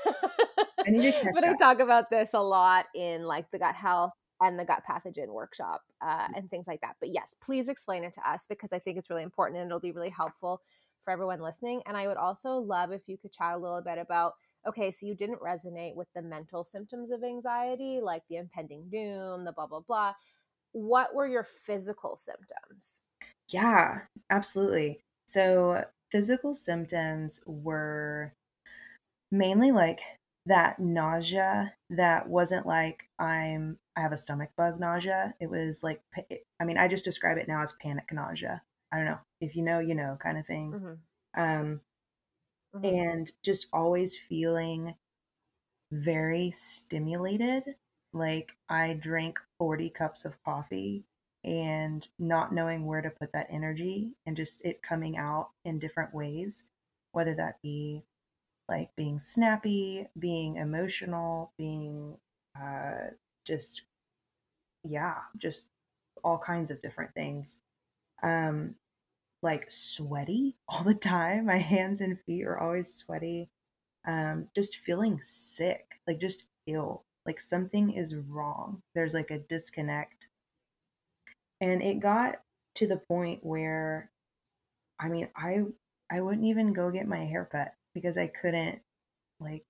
I need to catch but up. I talk about this a lot in like the gut health and the gut pathogen workshop uh, mm. and things like that. But yes, please explain it to us because I think it's really important and it'll be really helpful for everyone listening. And I would also love if you could chat a little bit about okay, so you didn't resonate with the mental symptoms of anxiety, like the impending doom, the blah, blah, blah. What were your physical symptoms? Yeah, absolutely. So, physical symptoms were mainly like that nausea that wasn't like I'm I have a stomach bug nausea. It was like I mean, I just describe it now as panic nausea. I don't know. If you know, you know kind of thing. Mm-hmm. Um mm-hmm. and just always feeling very stimulated. Like I drank 40 cups of coffee and not knowing where to put that energy and just it coming out in different ways, whether that be like being snappy, being emotional, being uh, just, yeah, just all kinds of different things. Um, like sweaty all the time. My hands and feet are always sweaty. Um, just feeling sick, like just ill, like something is wrong. There's like a disconnect and it got to the point where i mean i i wouldn't even go get my hair cut because i couldn't like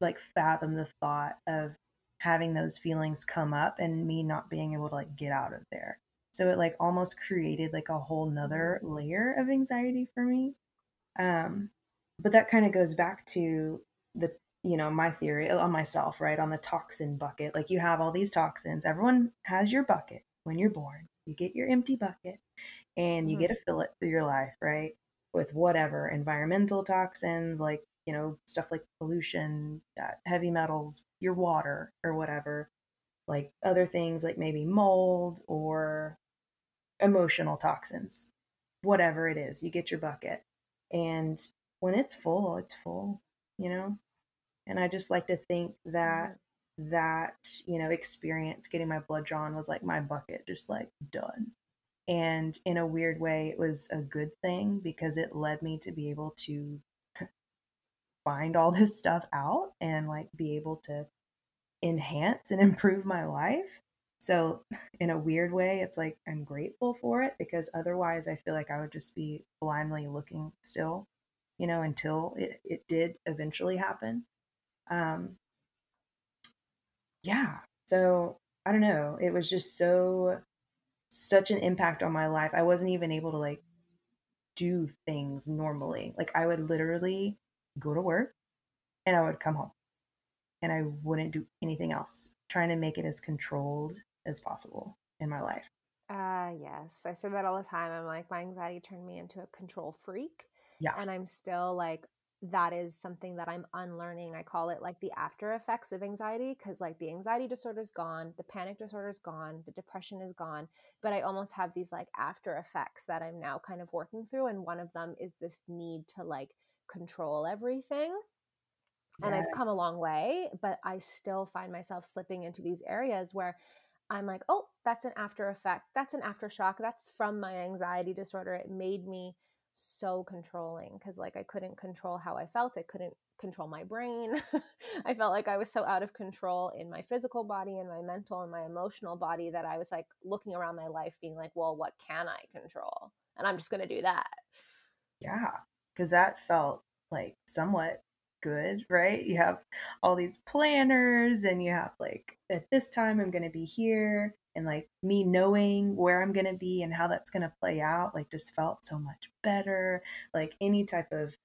like fathom the thought of having those feelings come up and me not being able to like get out of there so it like almost created like a whole nother layer of anxiety for me um but that kind of goes back to the you know my theory on myself right on the toxin bucket like you have all these toxins everyone has your bucket when you're born. You get your empty bucket and you mm-hmm. get to fill it through your life, right? With whatever environmental toxins, like, you know, stuff like pollution, uh, heavy metals, your water, or whatever. Like other things like maybe mold or emotional toxins, whatever it is, you get your bucket. And when it's full, it's full, you know? And I just like to think that that you know experience getting my blood drawn was like my bucket just like done and in a weird way it was a good thing because it led me to be able to find all this stuff out and like be able to enhance and improve my life so in a weird way it's like i'm grateful for it because otherwise i feel like i would just be blindly looking still you know until it, it did eventually happen um yeah. So I don't know. It was just so such an impact on my life. I wasn't even able to like do things normally. Like I would literally go to work and I would come home and I wouldn't do anything else, trying to make it as controlled as possible in my life. Uh yes. I say that all the time. I'm like my anxiety turned me into a control freak. Yeah. And I'm still like that is something that I'm unlearning. I call it like the after effects of anxiety because, like, the anxiety disorder is gone, the panic disorder is gone, the depression is gone, but I almost have these like after effects that I'm now kind of working through. And one of them is this need to like control everything. And yes. I've come a long way, but I still find myself slipping into these areas where I'm like, oh, that's an after effect. That's an aftershock. That's from my anxiety disorder. It made me so controlling because like I couldn't control how I felt. I couldn't control my brain. I felt like I was so out of control in my physical body and my mental and my emotional body that I was like looking around my life being like, well, what can I control? And I'm just going to do that. Yeah. Cause that felt like somewhat good, right? You have all these planners and you have like at this time I'm going to be here and like me knowing where I'm going to be and how that's going to play out like just felt so much better. Like any type of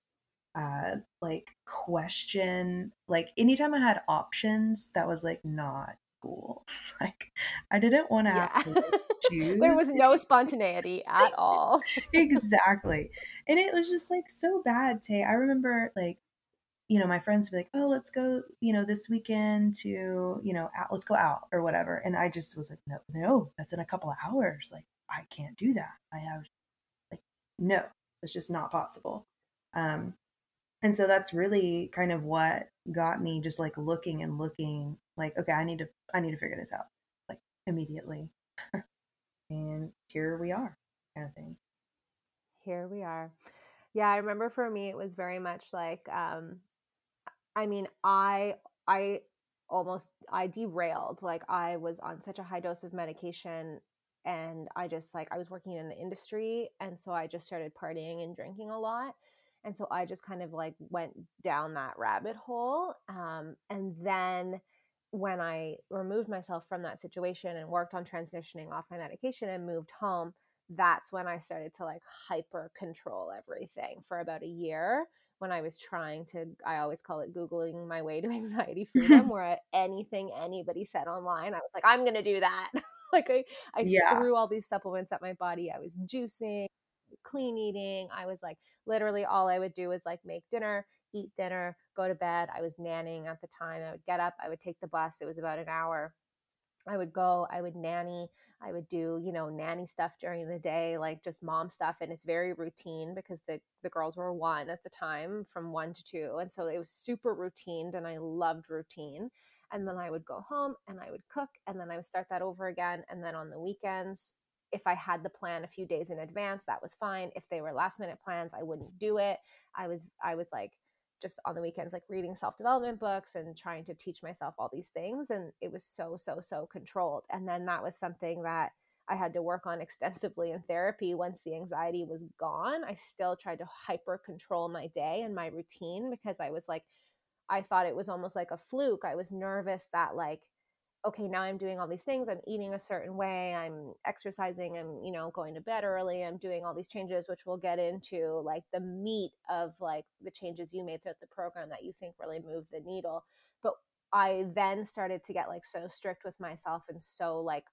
uh like question, like anytime I had options that was like not cool. like I didn't want to yeah. have to like, choose. there was no spontaneity at all. exactly. And it was just like so bad, Tay. I remember like you know, my friends would be like, "Oh, let's go, you know, this weekend to, you know, out, let's go out or whatever." And I just was like, "No, no, that's in a couple of hours. Like, I can't do that. I have, like, no, it's just not possible." Um, and so that's really kind of what got me just like looking and looking, like, okay, I need to, I need to figure this out, like immediately. and here we are, kind of thing. Here we are. Yeah, I remember for me, it was very much like, um, I mean, I I almost I derailed. Like I was on such a high dose of medication and I just like I was working in the industry and so I just started partying and drinking a lot. And so I just kind of like went down that rabbit hole. Um, and then when I removed myself from that situation and worked on transitioning off my medication and moved home, that's when I started to like hyper control everything for about a year when I was trying to, I always call it Googling my way to anxiety freedom, where anything anybody said online, I was like, I'm going to do that. like I, I yeah. threw all these supplements at my body. I was juicing, clean eating. I was like, literally all I would do is like make dinner, eat dinner, go to bed. I was nannying at the time. I would get up, I would take the bus. It was about an hour I would go, I would nanny, I would do, you know, nanny stuff during the day, like just mom stuff. And it's very routine because the, the girls were one at the time from one to two. And so it was super routine and I loved routine. And then I would go home and I would cook and then I would start that over again. And then on the weekends, if I had the plan a few days in advance, that was fine. If they were last minute plans, I wouldn't do it. I was, I was like, just on the weekends like reading self-development books and trying to teach myself all these things and it was so so so controlled. And then that was something that I had to work on extensively in therapy. Once the anxiety was gone I still tried to hyper control my day and my routine because I was like I thought it was almost like a fluke. I was nervous that like okay, now I'm doing all these things. I'm eating a certain way. I'm exercising. I'm, you know, going to bed early. I'm doing all these changes, which we'll get into like the meat of like the changes you made throughout the program that you think really moved the needle. But I then started to get like so strict with myself and so like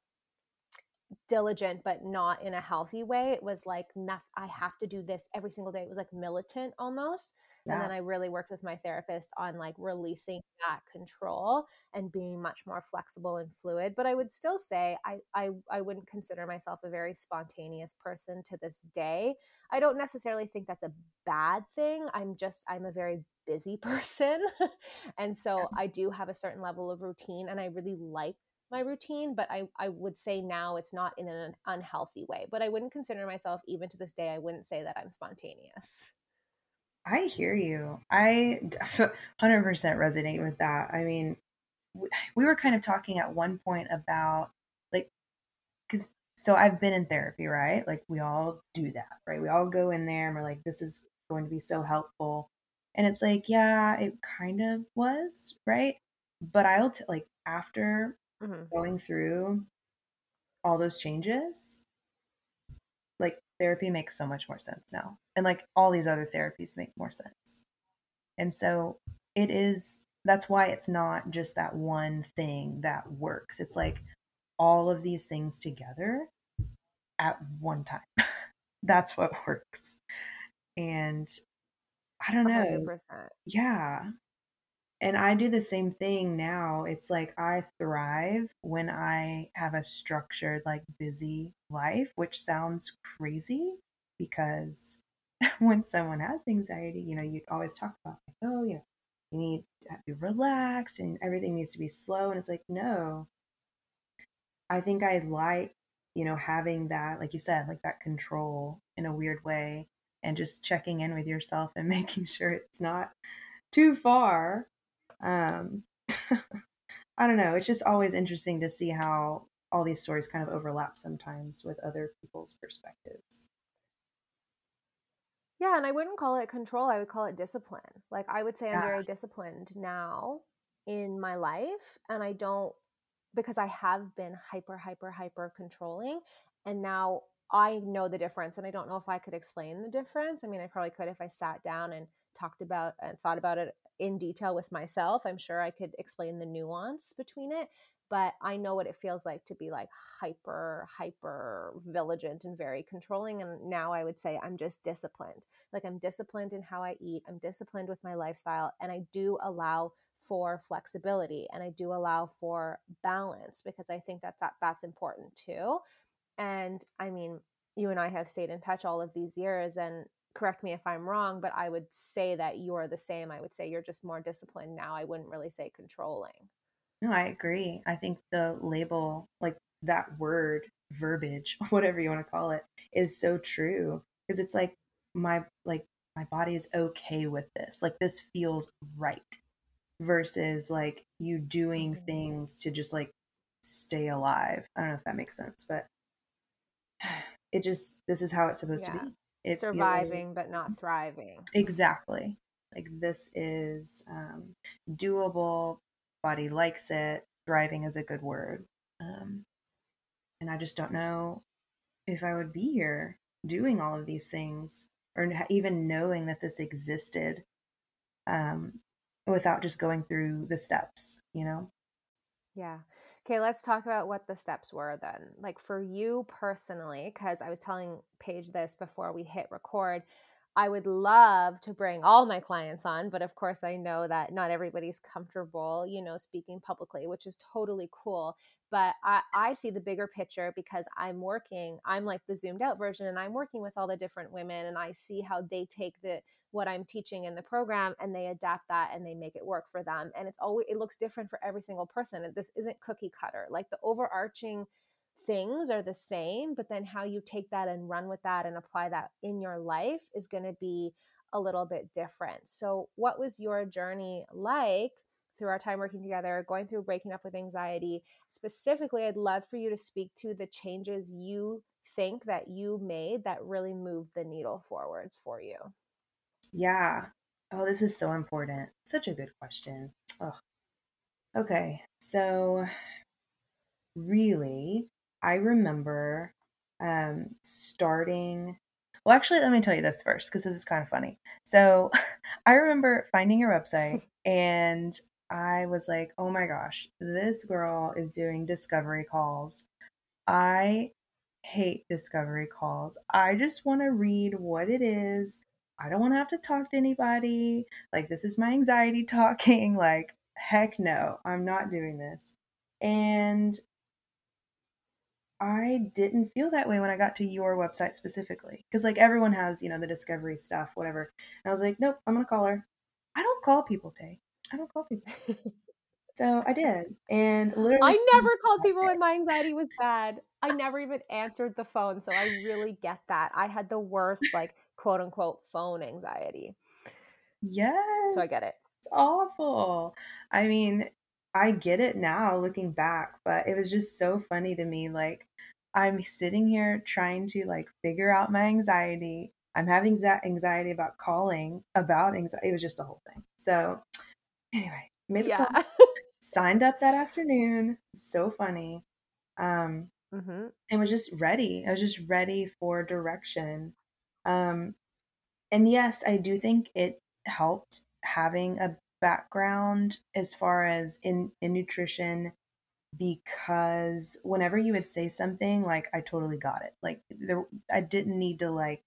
diligent but not in a healthy way it was like nothing, i have to do this every single day it was like militant almost yeah. and then i really worked with my therapist on like releasing that control and being much more flexible and fluid but i would still say i i, I wouldn't consider myself a very spontaneous person to this day i don't necessarily think that's a bad thing i'm just i'm a very busy person and so i do have a certain level of routine and i really like my routine, but I, I would say now it's not in an unhealthy way. But I wouldn't consider myself, even to this day, I wouldn't say that I'm spontaneous. I hear you. I 100% resonate with that. I mean, we were kind of talking at one point about like, because so I've been in therapy, right? Like, we all do that, right? We all go in there and we're like, this is going to be so helpful. And it's like, yeah, it kind of was, right? But I'll t- like after mm-hmm. going through all those changes, therapy makes so much more sense now. And like all these other therapies make more sense. And so it is, that's why it's not just that one thing that works. It's like all of these things together at one time. that's what works. And I don't know. 100%. Yeah and I do the same thing now. It's like I thrive when I have a structured, like busy life, which sounds crazy because when someone has anxiety, you know, you always talk about, like, oh, yeah, you need to be relaxed and everything needs to be slow. And it's like, no, I think I like, you know, having that, like you said, like that control in a weird way and just checking in with yourself and making sure it's not too far. Um, I don't know. It's just always interesting to see how all these stories kind of overlap sometimes with other people's perspectives. Yeah, and I wouldn't call it control. I would call it discipline. Like I would say I'm very disciplined now in my life and I don't because I have been hyper hyper hyper controlling and now I know the difference and I don't know if I could explain the difference. I mean, I probably could if I sat down and talked about and thought about it in detail with myself. I'm sure I could explain the nuance between it, but I know what it feels like to be like hyper hyper vigilant and very controlling and now I would say I'm just disciplined. Like I'm disciplined in how I eat, I'm disciplined with my lifestyle and I do allow for flexibility and I do allow for balance because I think that, that that's important too. And I mean, you and I have stayed in touch all of these years and correct me if I'm wrong, but I would say that you're the same. I would say you're just more disciplined now. I wouldn't really say controlling. No, I agree. I think the label, like that word, verbiage, whatever you want to call it, is so true because it's like my like my body is okay with this. Like this feels right versus like you doing Mhm. things to just like stay alive. I don't know if that makes sense, but it just this is how it's supposed Yeah. to be. It Surviving but not thriving. Exactly. Like this is um, doable. Body likes it. Thriving is a good word. Um, and I just don't know if I would be here doing all of these things or even knowing that this existed um, without just going through the steps, you know? Yeah. Okay, let's talk about what the steps were then. Like for you personally, because I was telling Paige this before we hit record. I would love to bring all my clients on, but of course, I know that not everybody's comfortable, you know, speaking publicly, which is totally cool. But I, I see the bigger picture because I'm working, I'm like the zoomed out version, and I'm working with all the different women, and I see how they take the what I'm teaching in the program and they adapt that and they make it work for them. And it's always it looks different for every single person. This isn't cookie cutter. Like the overarching things are the same, but then how you take that and run with that and apply that in your life is going to be a little bit different. So, what was your journey like through our time working together, going through breaking up with anxiety? Specifically, I'd love for you to speak to the changes you think that you made that really moved the needle forward for you. Yeah. Oh, this is so important. Such a good question. Oh. Okay. So, really, I remember um, starting. Well, actually, let me tell you this first because this is kind of funny. So, I remember finding your website and I was like, oh my gosh, this girl is doing discovery calls. I hate discovery calls. I just want to read what it is. I don't want to have to talk to anybody. Like, this is my anxiety talking. Like, heck no, I'm not doing this. And I didn't feel that way when I got to your website specifically. Because, like, everyone has, you know, the discovery stuff, whatever. And I was like, nope, I'm going to call her. I don't call people, Tay. I don't call people. So I did. And literally, I never called people when my anxiety was bad. I never even answered the phone. So I really get that. I had the worst, like, quote unquote, phone anxiety. Yes. So I get it. It's awful. I mean, I get it now looking back, but it was just so funny to me. Like, I'm sitting here trying to like figure out my anxiety. I'm having za- anxiety about calling about anxiety. It was just a whole thing. So, anyway, made the Yeah. call, signed up that afternoon. So funny. Um, hmm and was just ready. I was just ready for direction. Um, and yes, I do think it helped having a background as far as in, in nutrition because whenever you would say something, like I totally got it. Like there, I didn't need to like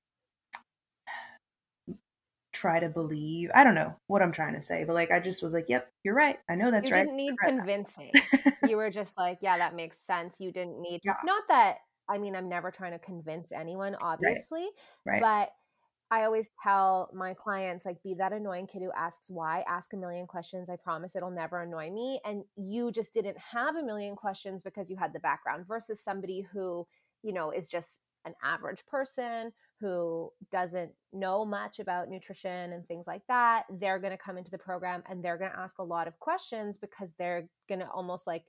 try to believe. I don't know what I'm trying to say, but like I just was like, "Yep, you're right. I know that's you right." didn't need convincing. you were just like, yeah, that makes sense. You didn't need, Yeah. not that, I mean, I'm never trying to convince anyone, obviously, right. but I always tell my clients, like, be that annoying kid who asks why, ask a million questions. I promise it'll never annoy me. And you just didn't have a million questions because you had the background versus somebody who, you know, is just an average person who doesn't know much about nutrition and things like that. They're going to come into the program and they're going to ask a lot of questions because they're going to almost like,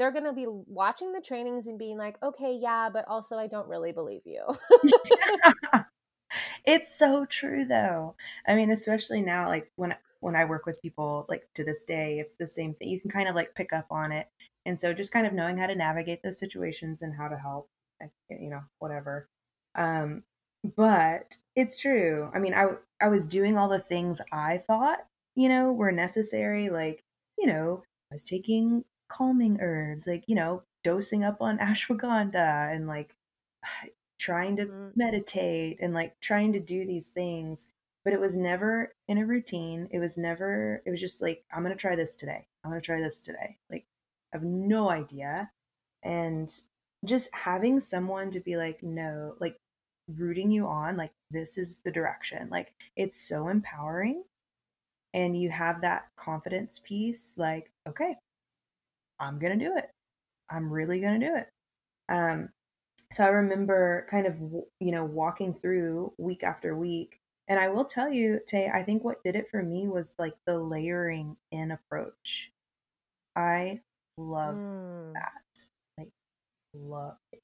they're going to be watching the trainings and being like, okay, yeah, but also I don't really believe you. it's so true though. I mean, especially now, like when when I work with people, like to this day, it's the same thing. You can kind of like pick up on it, and so just kind of knowing how to navigate those situations and how to help, you know, whatever. Um, but it's true. I mean, I I was doing all the things I thought you know were necessary, like you know, I was taking calming herbs, like you know, dosing up on ashwagandha and like trying to mm. meditate and like trying to do these things but it was never in a routine. It was never it was just like i'm gonna try this today. I'm gonna try this today. Like i have no idea. And just having someone to be like no like rooting you on like this is the direction. Like it's so empowering. And you have that confidence piece like okay i'm gonna do it i'm really gonna do it um so I remember kind of, you know, walking through week after week. And I will tell you, Tay, I think what did it for me was like the layering in approach. I love mm. that. Like, love it.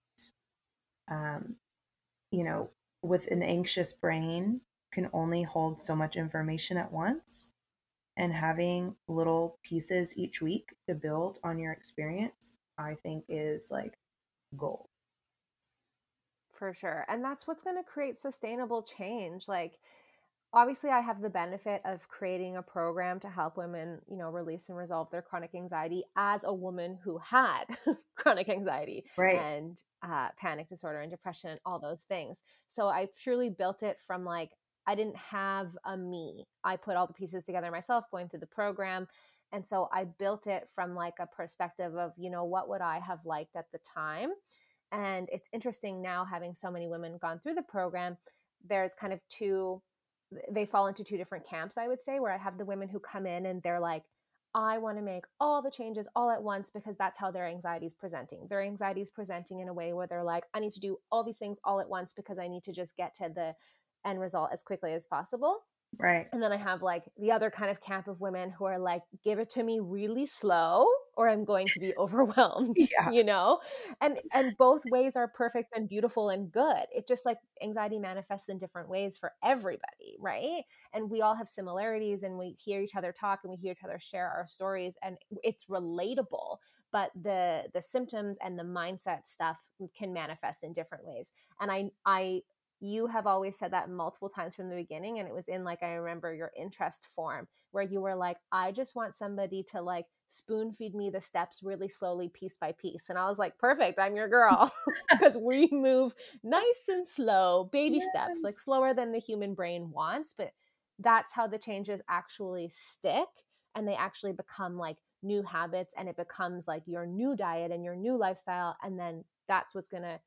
Um, you know, with an anxious brain, can only hold so much information at once. And having little pieces each week to build on your experience, I think is like gold for sure. And that's what's going to create sustainable change. Like, obviously, I have the benefit of creating a program to help women, you know, release and resolve their chronic anxiety as a woman who had chronic anxiety right. and uh, panic disorder and depression and all those things. So I truly built it from like, I didn't have a me. I put all the pieces together myself going through the program. And so I built it from like a perspective of, you know, what would I have liked at the time? And it's interesting now having so many women gone through the program, there's kind of two, they fall into two different camps, I would say, where I have the women who come in and they're like, I want to make all the changes all at once because that's how their anxiety is presenting. Their anxiety is presenting in a way where they're like, I need to do all these things all at once because I need to just get to the end result as quickly as possible. Right. And then I have like the other kind of camp of women who are like, give it to me really slow or I'm going to be overwhelmed. Yeah. You know? And and both ways are perfect and beautiful and good. It just like anxiety manifests in different ways for everybody, right? And we all have similarities and we hear each other talk and we hear each other share our stories and it's relatable. But the the symptoms and the mindset stuff can manifest in different ways. And I I you have always said that multiple times from the beginning and it was in like i remember your interest form where you were like i just want somebody to like spoon feed me the steps really slowly piece by piece and i was like perfect i'm your girl because we move nice and slow baby yes. steps like slower than the human brain wants but that's how the changes actually stick and they actually become like new habits and it becomes like your new diet and your new lifestyle and then that's what's going to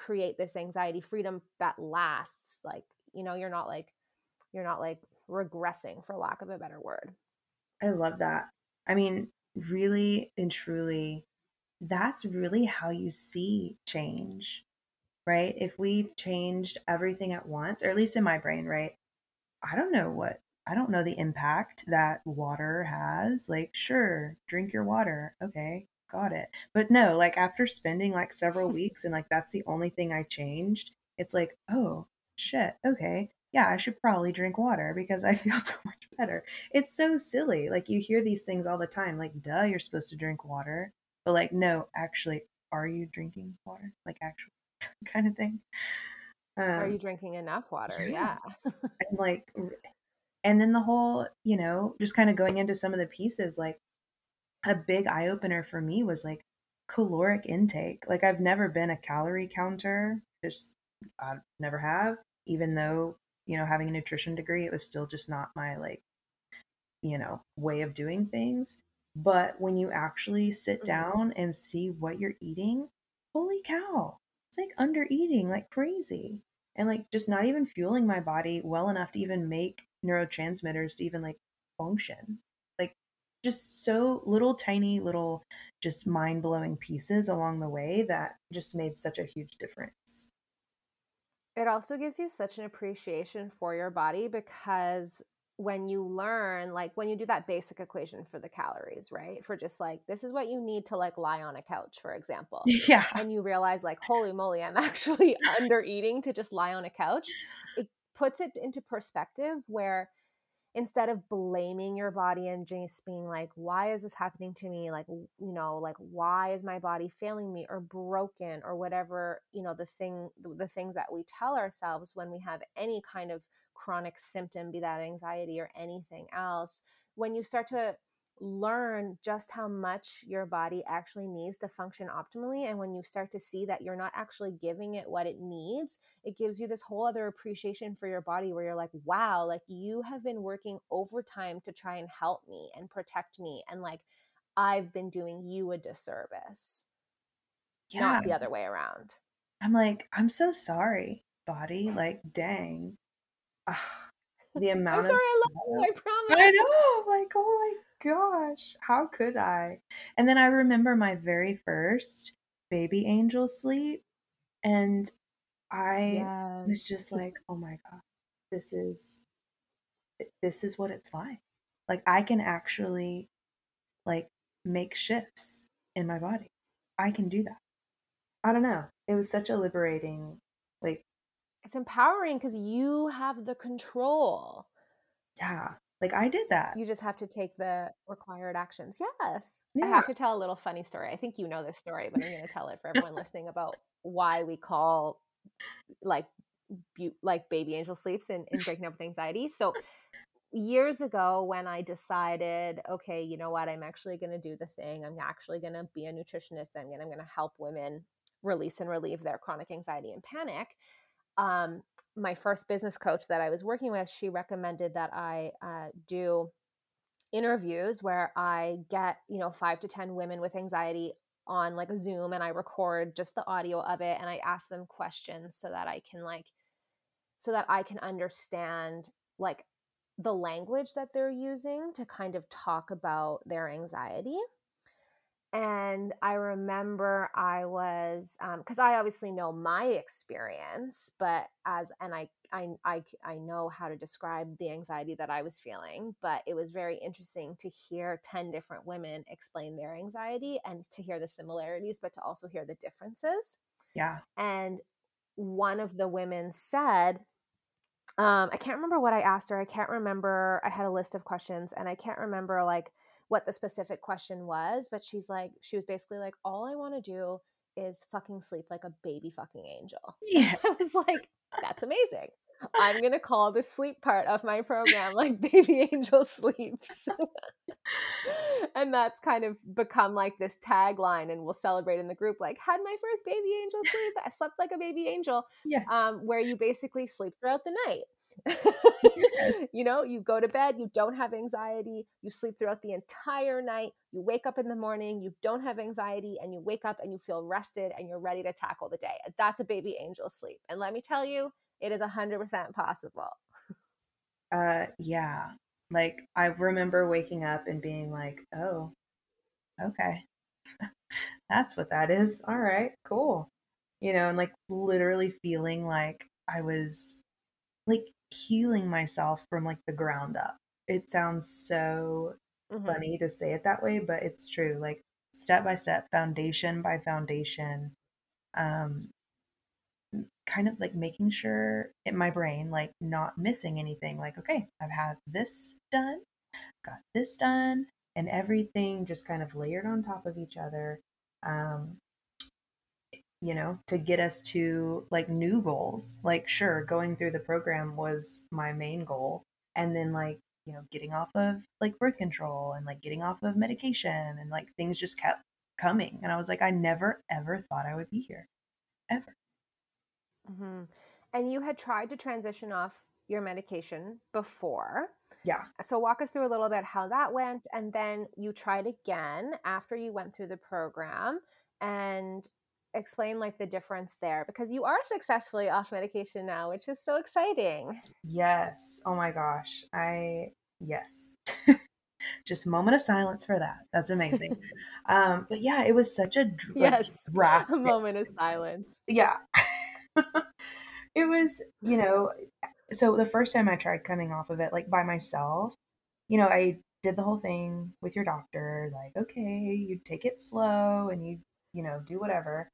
create this anxiety freedom that lasts like you know you're not like you're not like regressing for lack of a better word. I love that. I mean really and truly that's really how you see change right? If we changed everything at once or at least in my brain right? I don't know what i don't know the impact that water has. Like sure drink your water okay got it. But no, like after spending like several weeks and like that's the only thing I changed, it's like, oh shit, okay. Yeah, I should probably drink water because I feel so much better. It's so silly. Like you hear these things all the time. Like, duh, you're supposed to drink water. But like, no, actually, are you drinking water? Like actual kind of thing. Um, are you drinking enough water? Yeah. yeah. and like and then the whole, you know, just kind of going into some of the pieces like a big eye opener for me was like caloric intake. Like I've never been a calorie counter, just I never have. Even though you know having a nutrition degree, it was still just not my like you know way of doing things. But when you actually sit mm-hmm. down and see what you're eating, holy cow, it's like under eating like crazy. and like just not even fueling my body well enough to even make neurotransmitters to even like function. Just so little tiny little just mind-blowing pieces along the way that just made such a huge difference. It also gives you such an appreciation for your body because when you learn like when you do that basic equation for the calories right for just like this is what you need to like lie on a couch for example yeah and you realize like holy moly i'm actually under eating to just lie on a couch it puts it into perspective where instead of blaming your body and just being like why is this happening to me? Like you know like why is my body failing me or broken or whatever you know the thing the things that we tell ourselves when we have any kind of chronic symptom, be that anxiety or anything else, when you start to learn just how much your body actually needs to function optimally and when you start to see that you're not actually giving it what it needs it gives you this whole other appreciation for your body where you're like wow like you have been working overtime to try and help me and protect me and like i've been doing you a disservice yeah. not the other way around i'm like i'm so sorry body like dang the amount I'm sorry, of I love you, I promise. I know, like, oh my gosh, how could I? And then I remember my very first baby angel sleep, and I yes. was just like, oh my god, this is this is what it's like. Like I can actually like make shifts in my body. I can do that. I don't know. It was such a liberating like it's empowering because you have the control. Yeah. Like I did that. You just have to take the required actions. Yes. Yeah. I have to tell a little funny story. I think you know this story, but I'm going to tell it for everyone listening about why we call like be- like baby angel sleeps and, in breaking up with anxiety. So years ago when I decided, okay, you know what, I'm actually going to do the thing. I'm actually going to be a nutritionist. I'm I'm going to help women release and relieve their chronic anxiety and panic um, my first business coach that I was working with, she recommended that I uh, do interviews where I get, you know, five to 10 women with anxiety on like a Zoom and I record just the audio of it and I ask them questions so that I can like, so that I can understand like the language that they're using to kind of talk about their anxiety and i remember i was because um, i obviously know my experience but as and I, I i i know how to describe the anxiety that i was feeling but it was very interesting to hear 10 different women explain their anxiety and to hear the similarities but to also hear the differences. Yeah. And one of the women said um, i can't remember what i asked her i can't remember i had a list of questions and i can't remember like what the specific question was, but she's like, she was basically like, all I want to do is fucking sleep like a baby fucking angel. Yeah. I was like, that's amazing. I'm going to call the sleep part of my program like baby angel sleeps. and that's kind of become like this tagline and we'll celebrate in the group like had my first baby angel sleep. I slept like a baby angel. Yes. Um, where you basically sleep throughout the night. you know, you go to bed, you don't have anxiety, you sleep throughout the entire night, you wake up in the morning, you don't have anxiety, and you wake up and you feel rested and you're ready to tackle the day. That's a baby angel sleep. And let me tell you, it is 100% possible. Uh, yeah. Like, I remember waking up and being like, oh, okay. That's what that is. All right, cool. You know, and like literally feeling like I was like healing myself from like the ground up. It sounds so mm-hmm. funny to say it that way, but it's true. Like step by step, foundation by foundation, um, kind of like making sure in my brain, like not missing anything. Like, okay, I've had this done, got this done, and everything just kind of layered on top of each other. Um, you know, to get us to like new goals. Like, sure, going through the program was my main goal. And then, like, you know, getting off of like birth control and like getting off of medication and like things just kept coming. And I was like, I never ever thought I would be here ever. Mm-hmm. And you had tried to transition off your medication before. Yeah. So walk us through a little bit how that went. And then you tried again after you went through the program. And explain like the difference there because you are successfully off medication now, which is so exciting. Yes. Oh my gosh. I yes. Just moment of silence for that. That's amazing. um, but yeah, it was such a dr- yes, drastic a moment of silence. Yeah. it was, you know, so the first time I tried coming off of it like by myself, you know, I did the whole thing with your doctor, like, okay, you take it slow and you, you know, do whatever.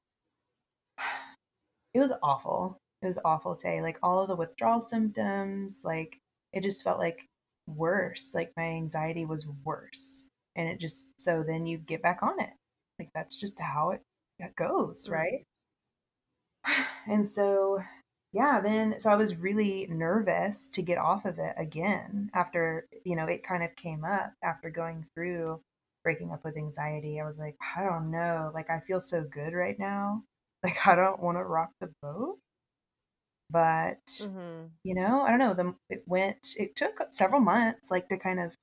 It was awful. It was awful today. Like all of the withdrawal symptoms, like it just felt like worse. Like my anxiety was worse. And it just so then you get back on it. Like that's just how it, it goes, mm. right? And so yeah, then so I was really nervous to get off of it again after, you know, it kind of came up after going through breaking up with anxiety. I was like, I don't know, like I feel so good right now. Like I don't want to rock the boat. But Mhm. you know, I don't know, the it went it took several months like to kind of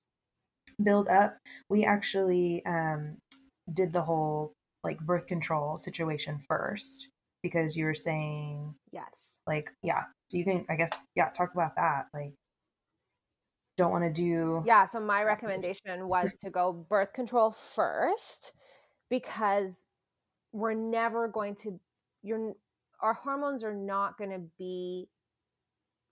build up. We actually um did the whole like birth control situation first because you were saying Yes. like yeah so you can i guess yeah talk about that like don't want to do Yeah, so my recommendation was to go birth control first because we're never going to you're our hormones are not going to be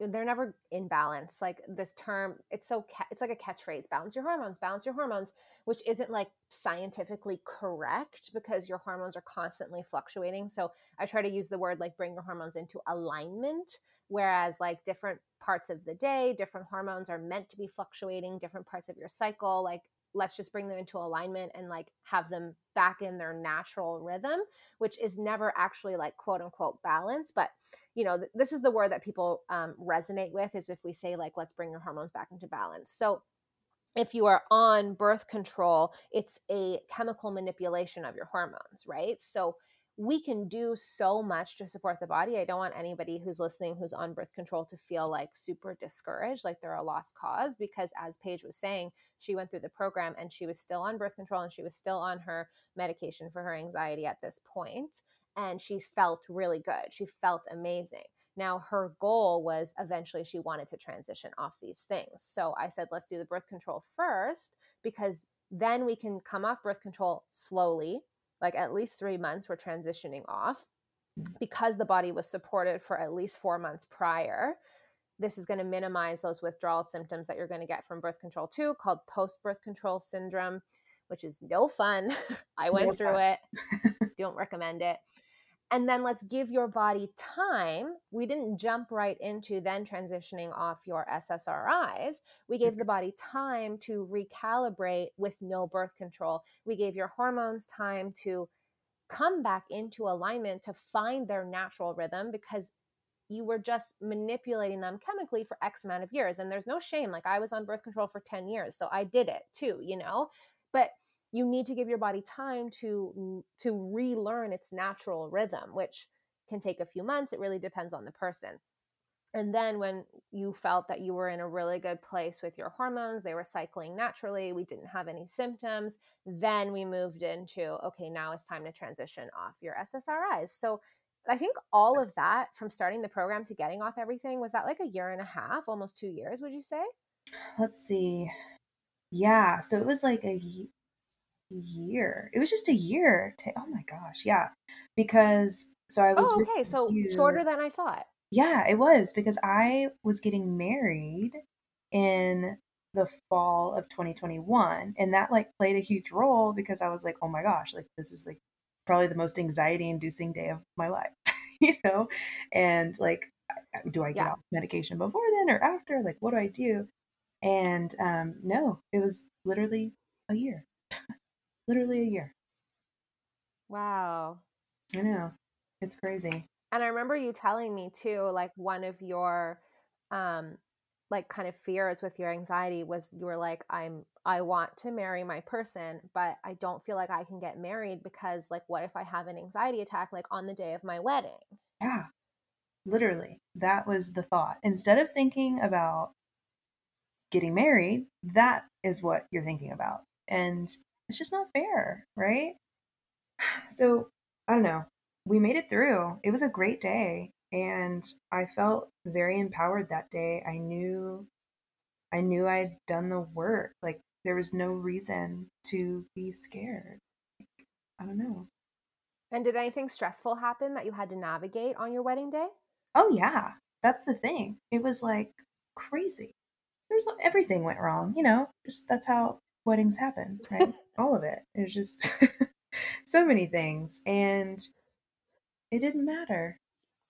they're never in balance. Like this term it's so it's like a catchphrase balance your hormones balance your hormones which isn't like scientifically correct because your hormones are constantly fluctuating. So i try to use the word like bring your hormones into alignment whereas like different parts of the day different hormones are meant to be fluctuating different parts of your cycle like let's just bring them into alignment and like have them back in their natural rhythm which is never actually like quote unquote balance but you know th- this is the word that people um, resonate with is if we say like let's bring your hormones back into balance. So if you are on birth control it's a chemical manipulation of your hormones right? So we can do so much to support the body. I don't want anybody who's listening who's on birth control to feel like super discouraged, like they're a lost cause, because as Paige was saying, she went through the program and she was still on birth control and she was still on her medication for her anxiety at this point, And she felt really good. She felt amazing. Now, her goal was eventually she wanted to transition off these things. So I said, let's do the birth control first because then we can come off birth control slowly like at least three months we're transitioning off mm. because the body was supported for at least four months prior. This is going to minimize those withdrawal symptoms that you're going to get from birth control too called post birth control syndrome which is no fun. I went No through fun. it. Don't recommend it and then let's give your body time. We didn't jump right into then transitioning off your SSRIs. We gave the mm-hmm. body time to recalibrate with no birth control. We gave your hormones time to come back into alignment to find their natural rhythm because you were just manipulating them chemically for X amount of years. And there's no shame. Like I was on birth control for 10 years, so I did it too, you know? But you need to give your body time to to relearn its natural rhythm which can take a few months it really depends on the person. And then when you felt that you were in a really good place with your hormones they were cycling naturally we didn't have any symptoms then we moved into okay now it's time to transition off your ssris so i think all of that from starting the program to getting off everything was that like a year and a half almost two years would you say? Let's see. Yeah so it was like a year. It was just a year to, oh my gosh yeah because so i was oh okay so you- shorter than i thought. Yeah it was because i was getting married in the fall of 2021 and that like played a huge role because i was like oh my gosh like this is like probably the most anxiety inducing day of my life you know? And like do i get Yeah. off medication before then or after? Like what do i do? And um no it was literally a year literally a year. Wow. I know. It's crazy. And i remember you telling me too like one of your um like kind of fears with your anxiety was you were like i'm i want to marry my person but i don't feel like i can get married because like what if i have an anxiety attack like on the day of my wedding? Yeah. Literally. That was the thought. Instead of thinking about getting married that is what you're thinking about. And it's just not fair right so i don't know we made it through. It was a great day and I felt very empowered that day. I knew I knew I'd done the work. Like there was no reason to be scared. I don't know. And did anything stressful happen that you had to navigate on your wedding day? Oh yeah, that's the thing. It was like crazy. There's everything went wrong, you know. Just that's how weddings happen, right? All of it. It was just so many things, and it didn't matter.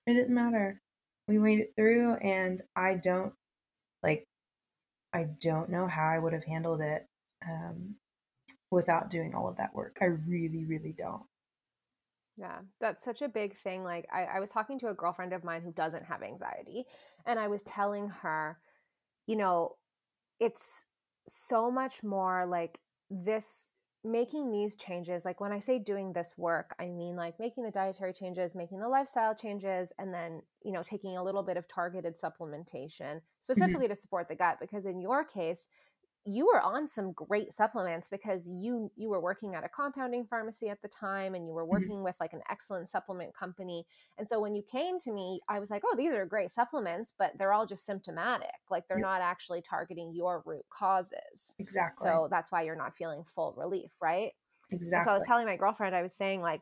It didn't matter. We made it through, and I don't like. I don't know how I would have handled it um, without doing all of that work. I really, really don't. Yeah, that's such a big thing. Like, I, I, was talking to a girlfriend of mine who doesn't have anxiety, and I was telling her, you know, it's so much more like this making these changes. Like, when I say doing this work, I mean like making the dietary changes, making the lifestyle changes, and then, you know, taking a little bit of targeted supplementation mm-hmm. specifically mm-hmm. to support the gut. Because in your case, you were on some great supplements because you you were working at a compounding pharmacy at the time and you were mm-hmm. working mm-hmm. with like an excellent supplement company. And so when you came to me i was like oh these are great supplements but they're all just symptomatic like they're not actually targeting your root causes. Exactly. So that's why you're not feeling full relief right? Exactly and so i was telling my girlfriend i was saying like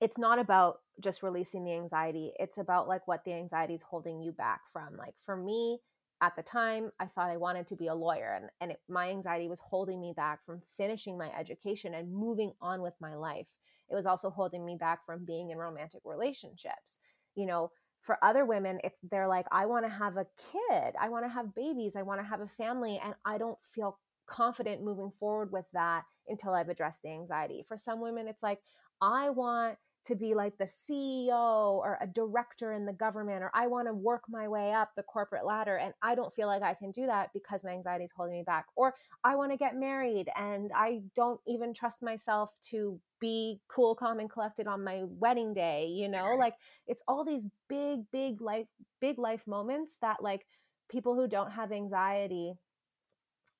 it's not about just releasing the anxiety it's about like what the anxiety is holding you back from. Like for me at the time i thought i wanted to be a lawyer and, and it, my anxiety was holding me back from finishing my education and moving on with my life. It was also holding me back from being in romantic relationships. You know for other women it's they're like i want to have a kid. I want to have babies. I want to have a family. And i don't feel confident moving forward with that until i've addressed the anxiety. For some women it's like i want to be like the CEO or a director in the government, or I want to work my way up the corporate ladder. And I don't feel like I can do that because my anxiety is holding me back. Or I want to get married and I don't even trust myself to be cool, calm, and collected on my wedding day. You know, like it's all these big, big life, big life moments that like people who don't have anxiety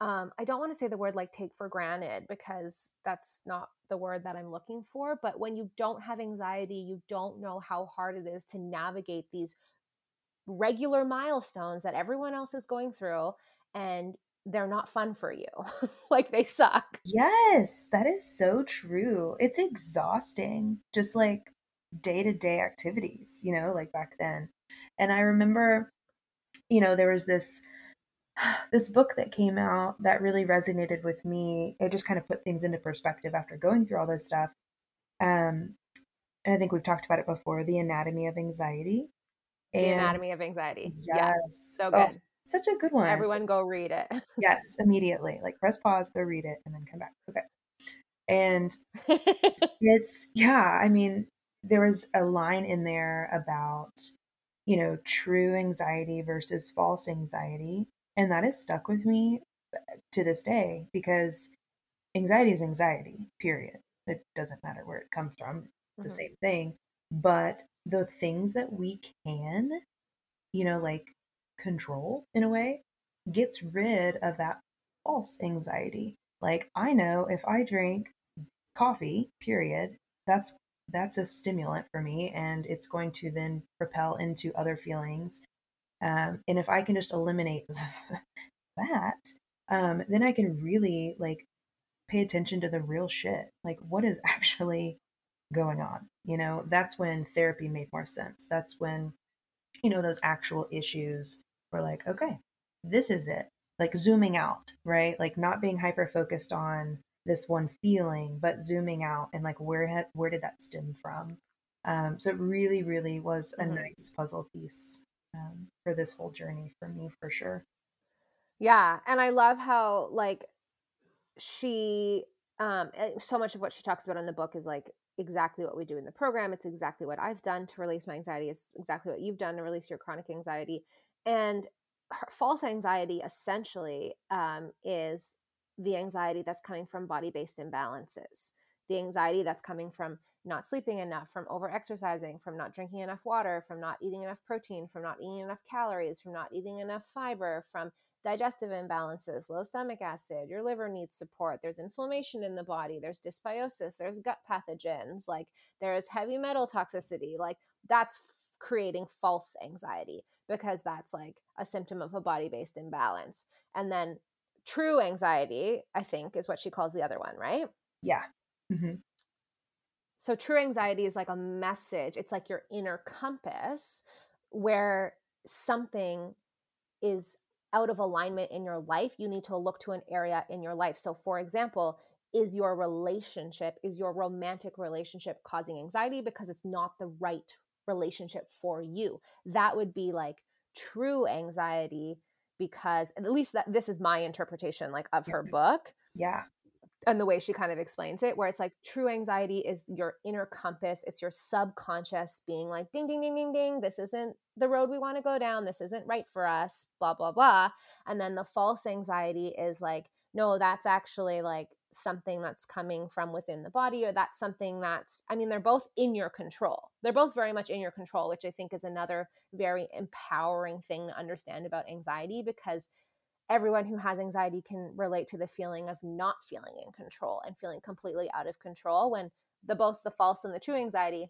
um, I don't want to say the word like take for granted because that's not the word that I'm looking for. But when you don't have anxiety, you don't know how hard it is to navigate these regular milestones that everyone else is going through and they're not fun for you. like they suck. Yes, that is so true. It's exhausting, just like day to day activities, you know, like back then. And I remember, you know, there was this this book that came out that really resonated with me. It just kind of put things into perspective after going through all this stuff. Um, and I think we've talked about it before The Anatomy of Anxiety. And the Anatomy of Anxiety. Yes. Yeah, so oh, good. Oh, such a good one. Everyone go read it. yes, immediately. Like press pause, go read it, and then come back. Okay. And it's, yeah, I mean, there was a line in there about, you know, true anxiety versus false anxiety and that has stuck with me uh, to this day because anxiety is anxiety, period. It doesn't matter where it comes from, it's mm-hmm. the same thing. But the things that we can, you know, like control in a way, gets rid of that false anxiety. Like I know if I drink coffee, period, that's that's a stimulant for me and it's going to then propel into other feelings um, and if I can just eliminate that, um, then I can really like pay attention to the real shit. Like what is actually going on? You know, that's when therapy made more sense. That's when, you know, those actual issues were like, okay, this is it. Like zooming out, right? Like not being hyper focused on this one feeling, but zooming out and like where ha- where did that stem from? Um, so it really, really was a mm-hmm. nice puzzle piece um, for this whole journey for me for sure. Yeah, and I love how like she um eh, so much of what she talks about in the book is like exactly what we do in the program. It's exactly what I've done to release my anxiety. It's exactly what you've done to release your chronic anxiety. And false anxiety essentially um, is the anxiety that's coming from body based imbalances the anxiety that's coming from not sleeping enough, from over exercising, from not drinking enough water, from not eating enough protein, from not eating enough calories, from not eating enough fiber, from digestive imbalances, low stomach acid, your liver needs support, there's inflammation in the body, there's dysbiosis, there's gut pathogens, like there's heavy metal toxicity. Like that's creating false anxiety because that's like a symptom of a body based imbalance. And then true anxiety, I think, is what she calls the other one, right? Yeah. Mm-hmm. So true anxiety is like a message, it's like your inner compass where something is out of alignment in your life. You need to look to an area in your life. So, for example, is your relationship, is your romantic relationship causing anxiety because it's not the right relationship for you? That would be like true anxiety because at least that this is my interpretation like of her book yeah and the way she kind of explains it where it's like true anxiety is your inner compass it's your subconscious being like ding ding ding ding ding this isn't the road we want to go down this isn't right for us blah blah blah and then the false anxiety is like no that's actually like something that's coming from within the body or that's something that's i mean they're both in your control. They're both very much in your control which i think is another very empowering thing to understand about anxiety because everyone who has anxiety can relate to the feeling of not feeling in control and feeling completely out of control when the both the false and the true anxiety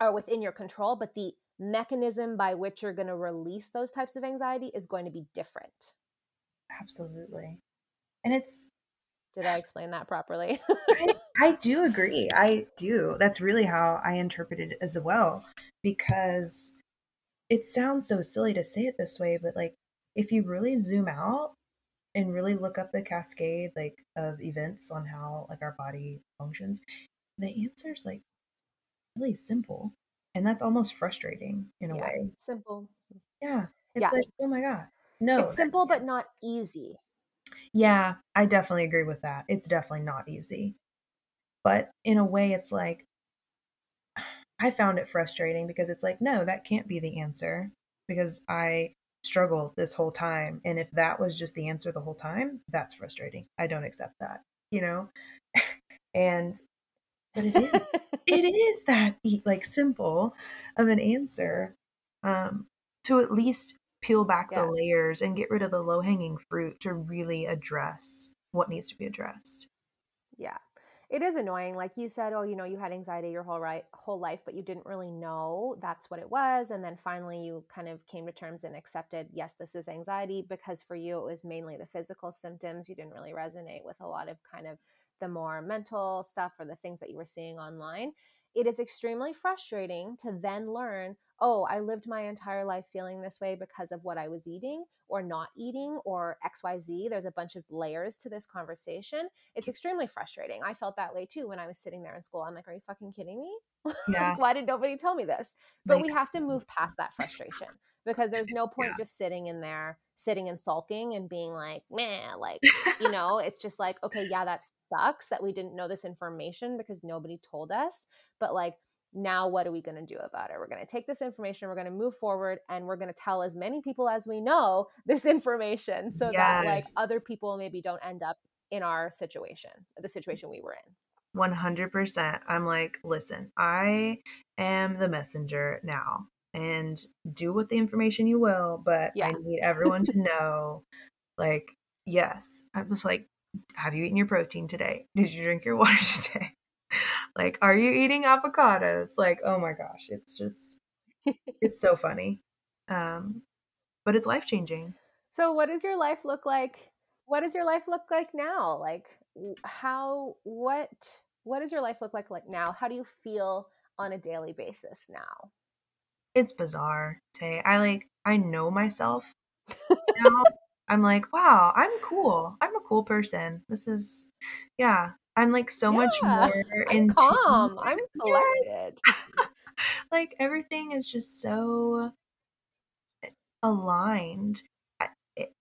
are within your control but the mechanism by which you're going to release those types of anxiety is going to be different absolutely and it's did I explain that properly? I, I do agree. I do. That's really how I interpret it as well. Because it sounds so silly to say it this way, but like if you really zoom out and really look up the cascade like of events on how like our body functions, the answer is like really simple. And that's almost frustrating in a yeah, way. Simple. Yeah. It's yeah. like, oh my God. No. It's simple but not easy. Yeah, I definitely agree with that. It's definitely not easy. But in a way, it's like, I found it frustrating because it's like, no, that can't be the answer because I struggled this whole time. And if that was just the answer the whole time, that's frustrating. I don't accept that, you know? and, but it is, it is that like simple of an answer um, to at least peel back yeah. the layers and get rid of the low hanging fruit to really address what needs to be addressed. Yeah. It is annoying. Like you said, oh, you know, you had anxiety your whole right whole life, but you didn't really know that's what it was. And then finally you kind of came to terms and accepted, yes, this is anxiety, because for you it was mainly the physical symptoms. You didn't really resonate with a lot of kind of the more mental stuff or the things that you were seeing online. It is extremely frustrating to then learn, oh, I lived my entire life feeling this way because of what I was eating or not eating or XYZ. There's a bunch of layers to this conversation. It's extremely frustrating. I felt that way too when I was sitting there in school. I'm like, are you fucking kidding me? Yeah. why did nobody tell me this? But we have to move past that frustration because there's no point yeah. just sitting in there, sitting and sulking and being like, man, like, you know, it's just like, okay, yeah, that sucks that we didn't know this information because nobody told us. But like, now what are we going to do about it we're going to take this information we're going to move forward and we're going to tell as many people as we know this information so yes. that like other people maybe don't end up in our situation the situation we were in 100% i'm like listen i am the messenger now and do with the information you will but yeah. i need everyone to know like yes i was like have you eaten your protein today did you drink your water today like, are you eating avocados? Like, oh my gosh, it's just, it's so funny. Um, but it's life changing. So, what does your life look like? What does your life look like now? Like, how, what, what does your life look like like now? How do you feel on a daily basis now? It's bizarre, Tay. I like, I know myself now. I'm like, wow, I'm cool. I'm a cool person. This is, yeah, I'm like so yeah, much more I'm calm. I'm collected. like everything is just so aligned.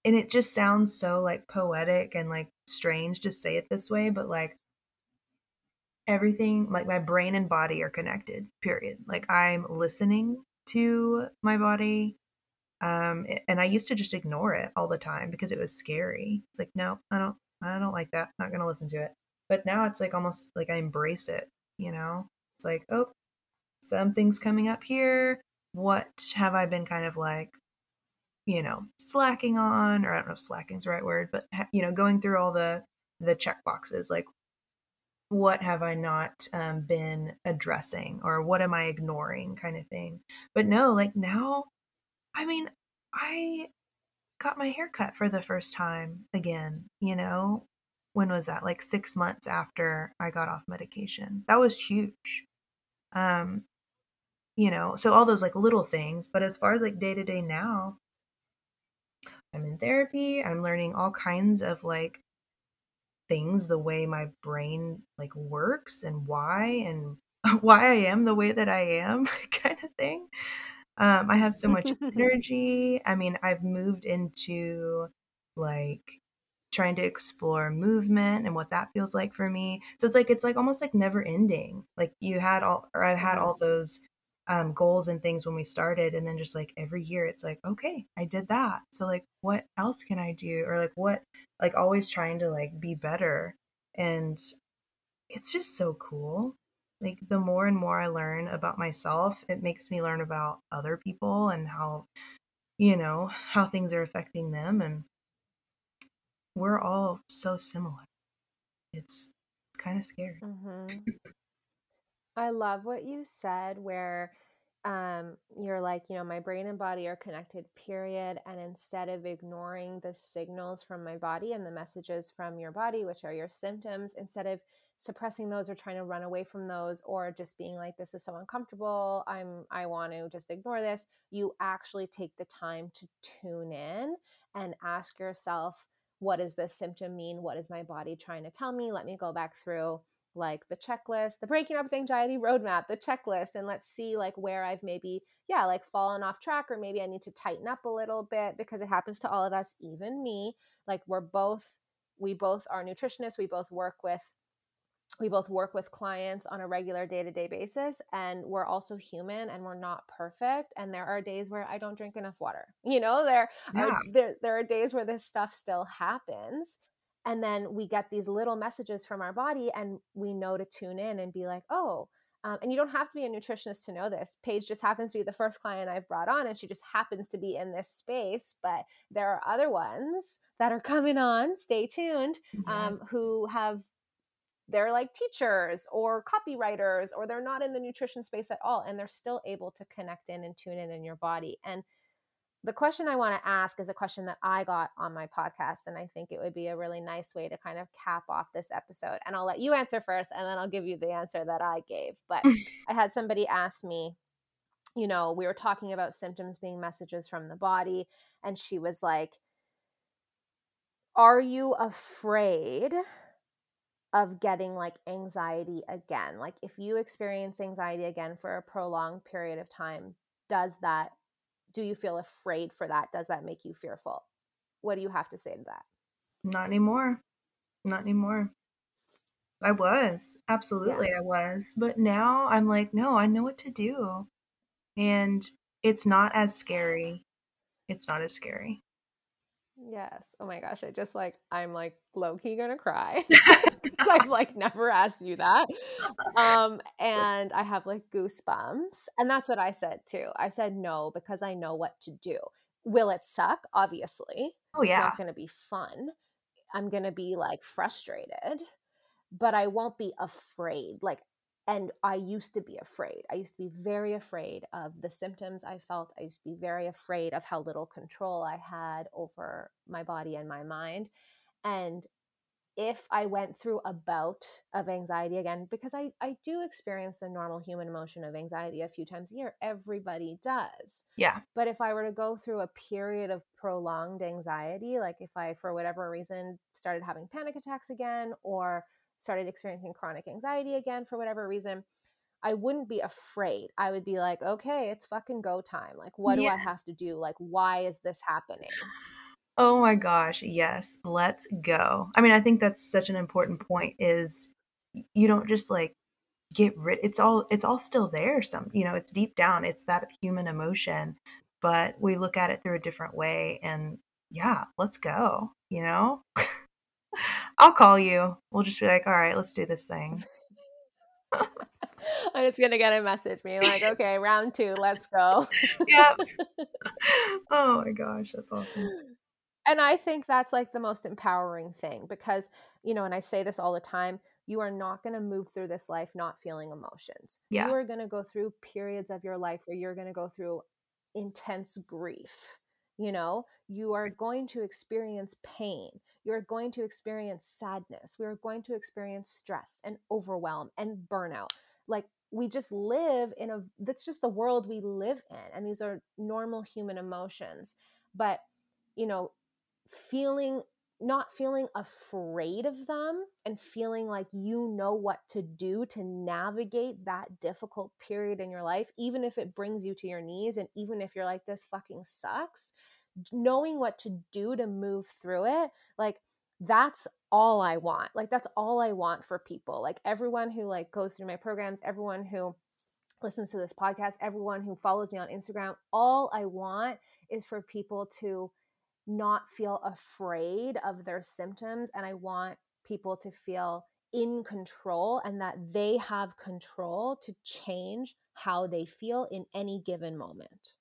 And it just sounds so like poetic and like strange to say it this way, but like everything, like my brain and body are connected, period. Like I'm listening to my body. Um, and I used to just ignore it all the time because it was scary. It's like, no, I don't, I don't like that. Not going to listen to it But now it's like almost like I embrace it, you know? It's like, oh, something's coming up here. What have I been kind of like, you know, slacking on, or I don't know if slacking's the right word, but you know, going through all the the check boxes, like what have I not um, been addressing, or what am I ignoring, kind of thing. But no, like now, I mean, I got my hair cut for the first time again, you know, when was that? Like six months after I got off medication. That was huge. Um, you know, so all those like little things. But as far as like day to day now, I'm in therapy. I'm learning all kinds of like things, the way my brain like works and why and why I am the way that I am, kind of thing. Um, I have so much energy. I mean, I've moved into like trying to explore movement and what that feels like for me. So it's like it's like almost like never ending. Like you had all or I've had all those um, goals and things when we started, and then just like every year, it's like okay, I did that. So like, what else can I do? Or like what? Like always trying to like be better, and it's just so cool. Like the more and more I learn about myself, it makes me learn about other people and how you know how things are affecting them and we're all so similar. It's kind of scary. Mm-hmm. I love what you said, where um, you're like, you know, my brain and body are connected, period. And instead of ignoring the signals from my body and the messages from your body, which are your symptoms, instead of suppressing those or trying to run away from those or just being like this is so uncomfortable i'm i want to just ignore this you actually take the time to tune in and ask yourself what does this symptom mean? What is my body trying to tell me? Let me go back through like the checklist, the breaking up with anxiety roadmap, the checklist, and let's see like where I've maybe, yeah, like fallen off track, or maybe I need to tighten up a little bit because it happens to all of us, even me. Like we're both, we both are nutritionists, we both work with we both work with clients on a regular day-to-day basis and we're also human and we're not perfect and there are days where i don't drink enough water you know there yeah. are there, there are days where this stuff still happens and then we get these little messages from our body and we know to tune in and be like oh um, and you don't have to be a nutritionist to know this. Paige just happens to be the first client I've brought on, and she just happens to be in this space. But there are other ones that are coming on, stay tuned, um, who have they're like teachers or copywriters or they're not in the nutrition space at all and they're still able to connect in and tune in in your body and the question i want to ask is a question that i got on my podcast and i think it would be a really nice way to kind of cap off this episode and i'll let you answer first and then i'll give you the answer that i gave but i had somebody ask me you know we were talking about symptoms being messages from the body and she was like are you afraid of getting like anxiety again. Like if you experience anxiety again for a prolonged period of time, does that do you feel afraid for that? Does that make you fearful? What do you have to say to that? Not anymore. Not anymore. I was. Absolutely yeah. I was. But now I'm like, no, I know what to do. And it's not as scary. It's not as scary. Yes. Oh my gosh. I just like, I'm like low key gonna cry. I've like never asked you that. Um, and I have like goosebumps. And that's what I said too. I said no because I know what to do. Will it suck? Obviously. Oh, yeah. It's not gonna be fun. I'm gonna be like frustrated, but I won't be afraid. Like and I used to be afraid. I used to be very afraid of the symptoms I felt. I used to be very afraid of how little control I had over my body and my mind. And if I went through a bout of anxiety again, because I, I do experience the normal human emotion of anxiety a few times a year, everybody does. Yeah. But if I were to go through a period of prolonged anxiety, like if I, for whatever reason, started having panic attacks again or started experiencing chronic anxiety again for whatever reason, I wouldn't be afraid. I would be like, okay, it's fucking go time. Like, what do I have to do? Like, why is this happening? Oh my gosh, yes, let's go. I mean, I think that's such an important point is you don't just like get rid it's all it's all still there some you know it's deep down it's that human emotion but we look at it through a different way and yeah let's go you know I'll call you. We'll just be like, all right, let's do this thing. I'm just gonna get a message being like, okay, round two, let's go. yep. Oh my gosh, that's awesome. And I think that's like the most empowering thing because, you know, and I say this all the time, you are not going to move through this life not feeling emotions. Yeah. You are going to go through periods of your life where you're going to go through intense grief. You know, you are going to experience pain. You're going to experience sadness. We are going to experience stress and overwhelm and burnout. Like we just live in a, that's just the world we live in. And these are normal human emotions. But, you know, feeling not feeling afraid of them and feeling like you know what to do to navigate that difficult period in your life, even if it brings you to your knees and even if you're like, this fucking sucks, knowing what to do to move through it, like that's all I want. Like that's all I want for people. Like everyone who like goes through my programs, everyone who listens to this podcast, everyone who follows me on Instagram, all I want is for people to not feel afraid of their symptoms and I want people to feel in control and that they have control to change how they feel in any given moment.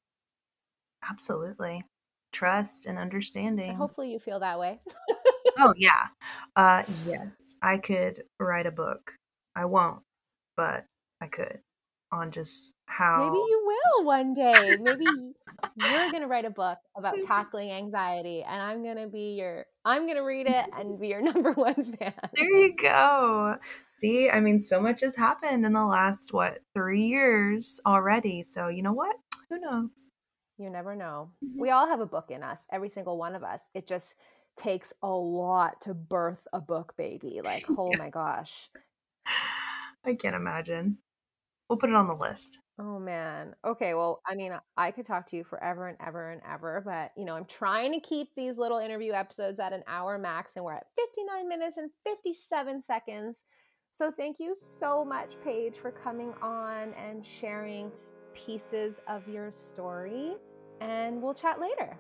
Absolutely. Trust and understanding. And hopefully you feel that way. oh yeah. Uh yes. I could write a book. I won't, but I could on just how maybe you will one day maybe you're going to write a book about tackling anxiety and i'm going to be your i'm going to read it and be your number one fan. There you go. See i mean so much has happened in the last what three years already so you know what? Who knows? You never know. Mm-hmm. we all have a book in us every single one of us. It just takes a lot to birth a book baby like oh yeah. my gosh. I can't imagine We'll put it on the list. Oh man. Okay, well, I mean, I could talk to you forever and ever and ever, but you know, I'm trying to keep these little interview episodes at an hour max and we're at 59 minutes and 57 seconds. So thank you so much Paige for coming on and sharing pieces of your story and we'll chat later.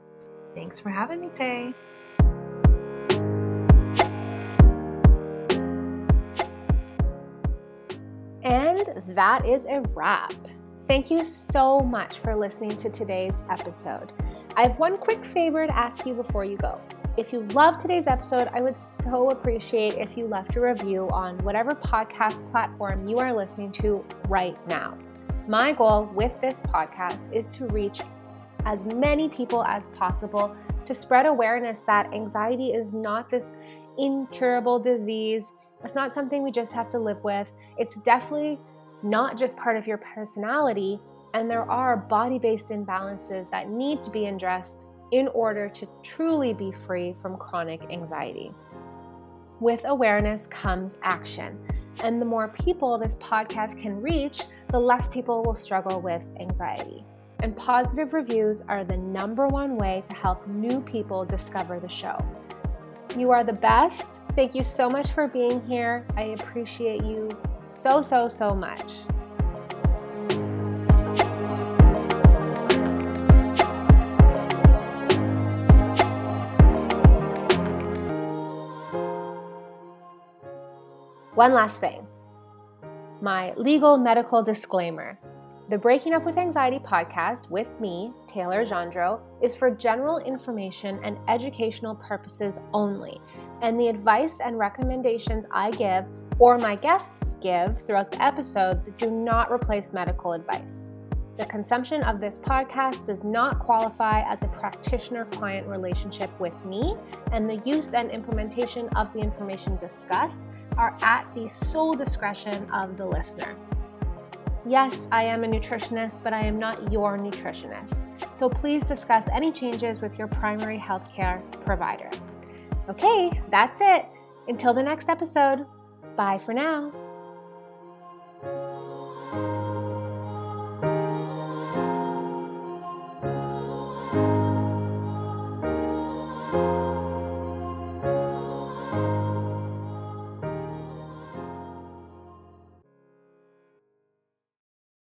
Thanks for having me, Tay. And that is a wrap. Thank you so much for listening to today's episode. I have one quick favor to ask you before you go. If you love today's episode, I would so appreciate if you left a review on whatever podcast platform you are listening to right now. My goal with this podcast is to reach as many people as possible to spread awareness that anxiety is not this incurable disease it's not something we just have to live with. It's definitely not just part of your personality, and there are body based imbalances that need to be addressed in order to truly be free from chronic anxiety. With awareness comes action. And the more people this podcast can reach, the less people will struggle with anxiety. And positive reviews are the number one way to help new people discover the show. You are the best Thank you so much for being here. I appreciate you so, so, so much. One last thing my legal medical disclaimer. The Breaking Up with Anxiety podcast with me, Taylor Gendron, is for general information and educational purposes only and the advice and recommendations I give or my guests give throughout the episodes do not replace medical advice. The consumption of this podcast does not qualify as a practitioner client relationship with me, and the use and implementation of the information discussed are at the sole discretion of the listener. Yes, I am a nutritionist, but I am not your nutritionist. So please discuss any changes with your primary healthcare provider. Okay, that's it. Until the next episode, bye for now.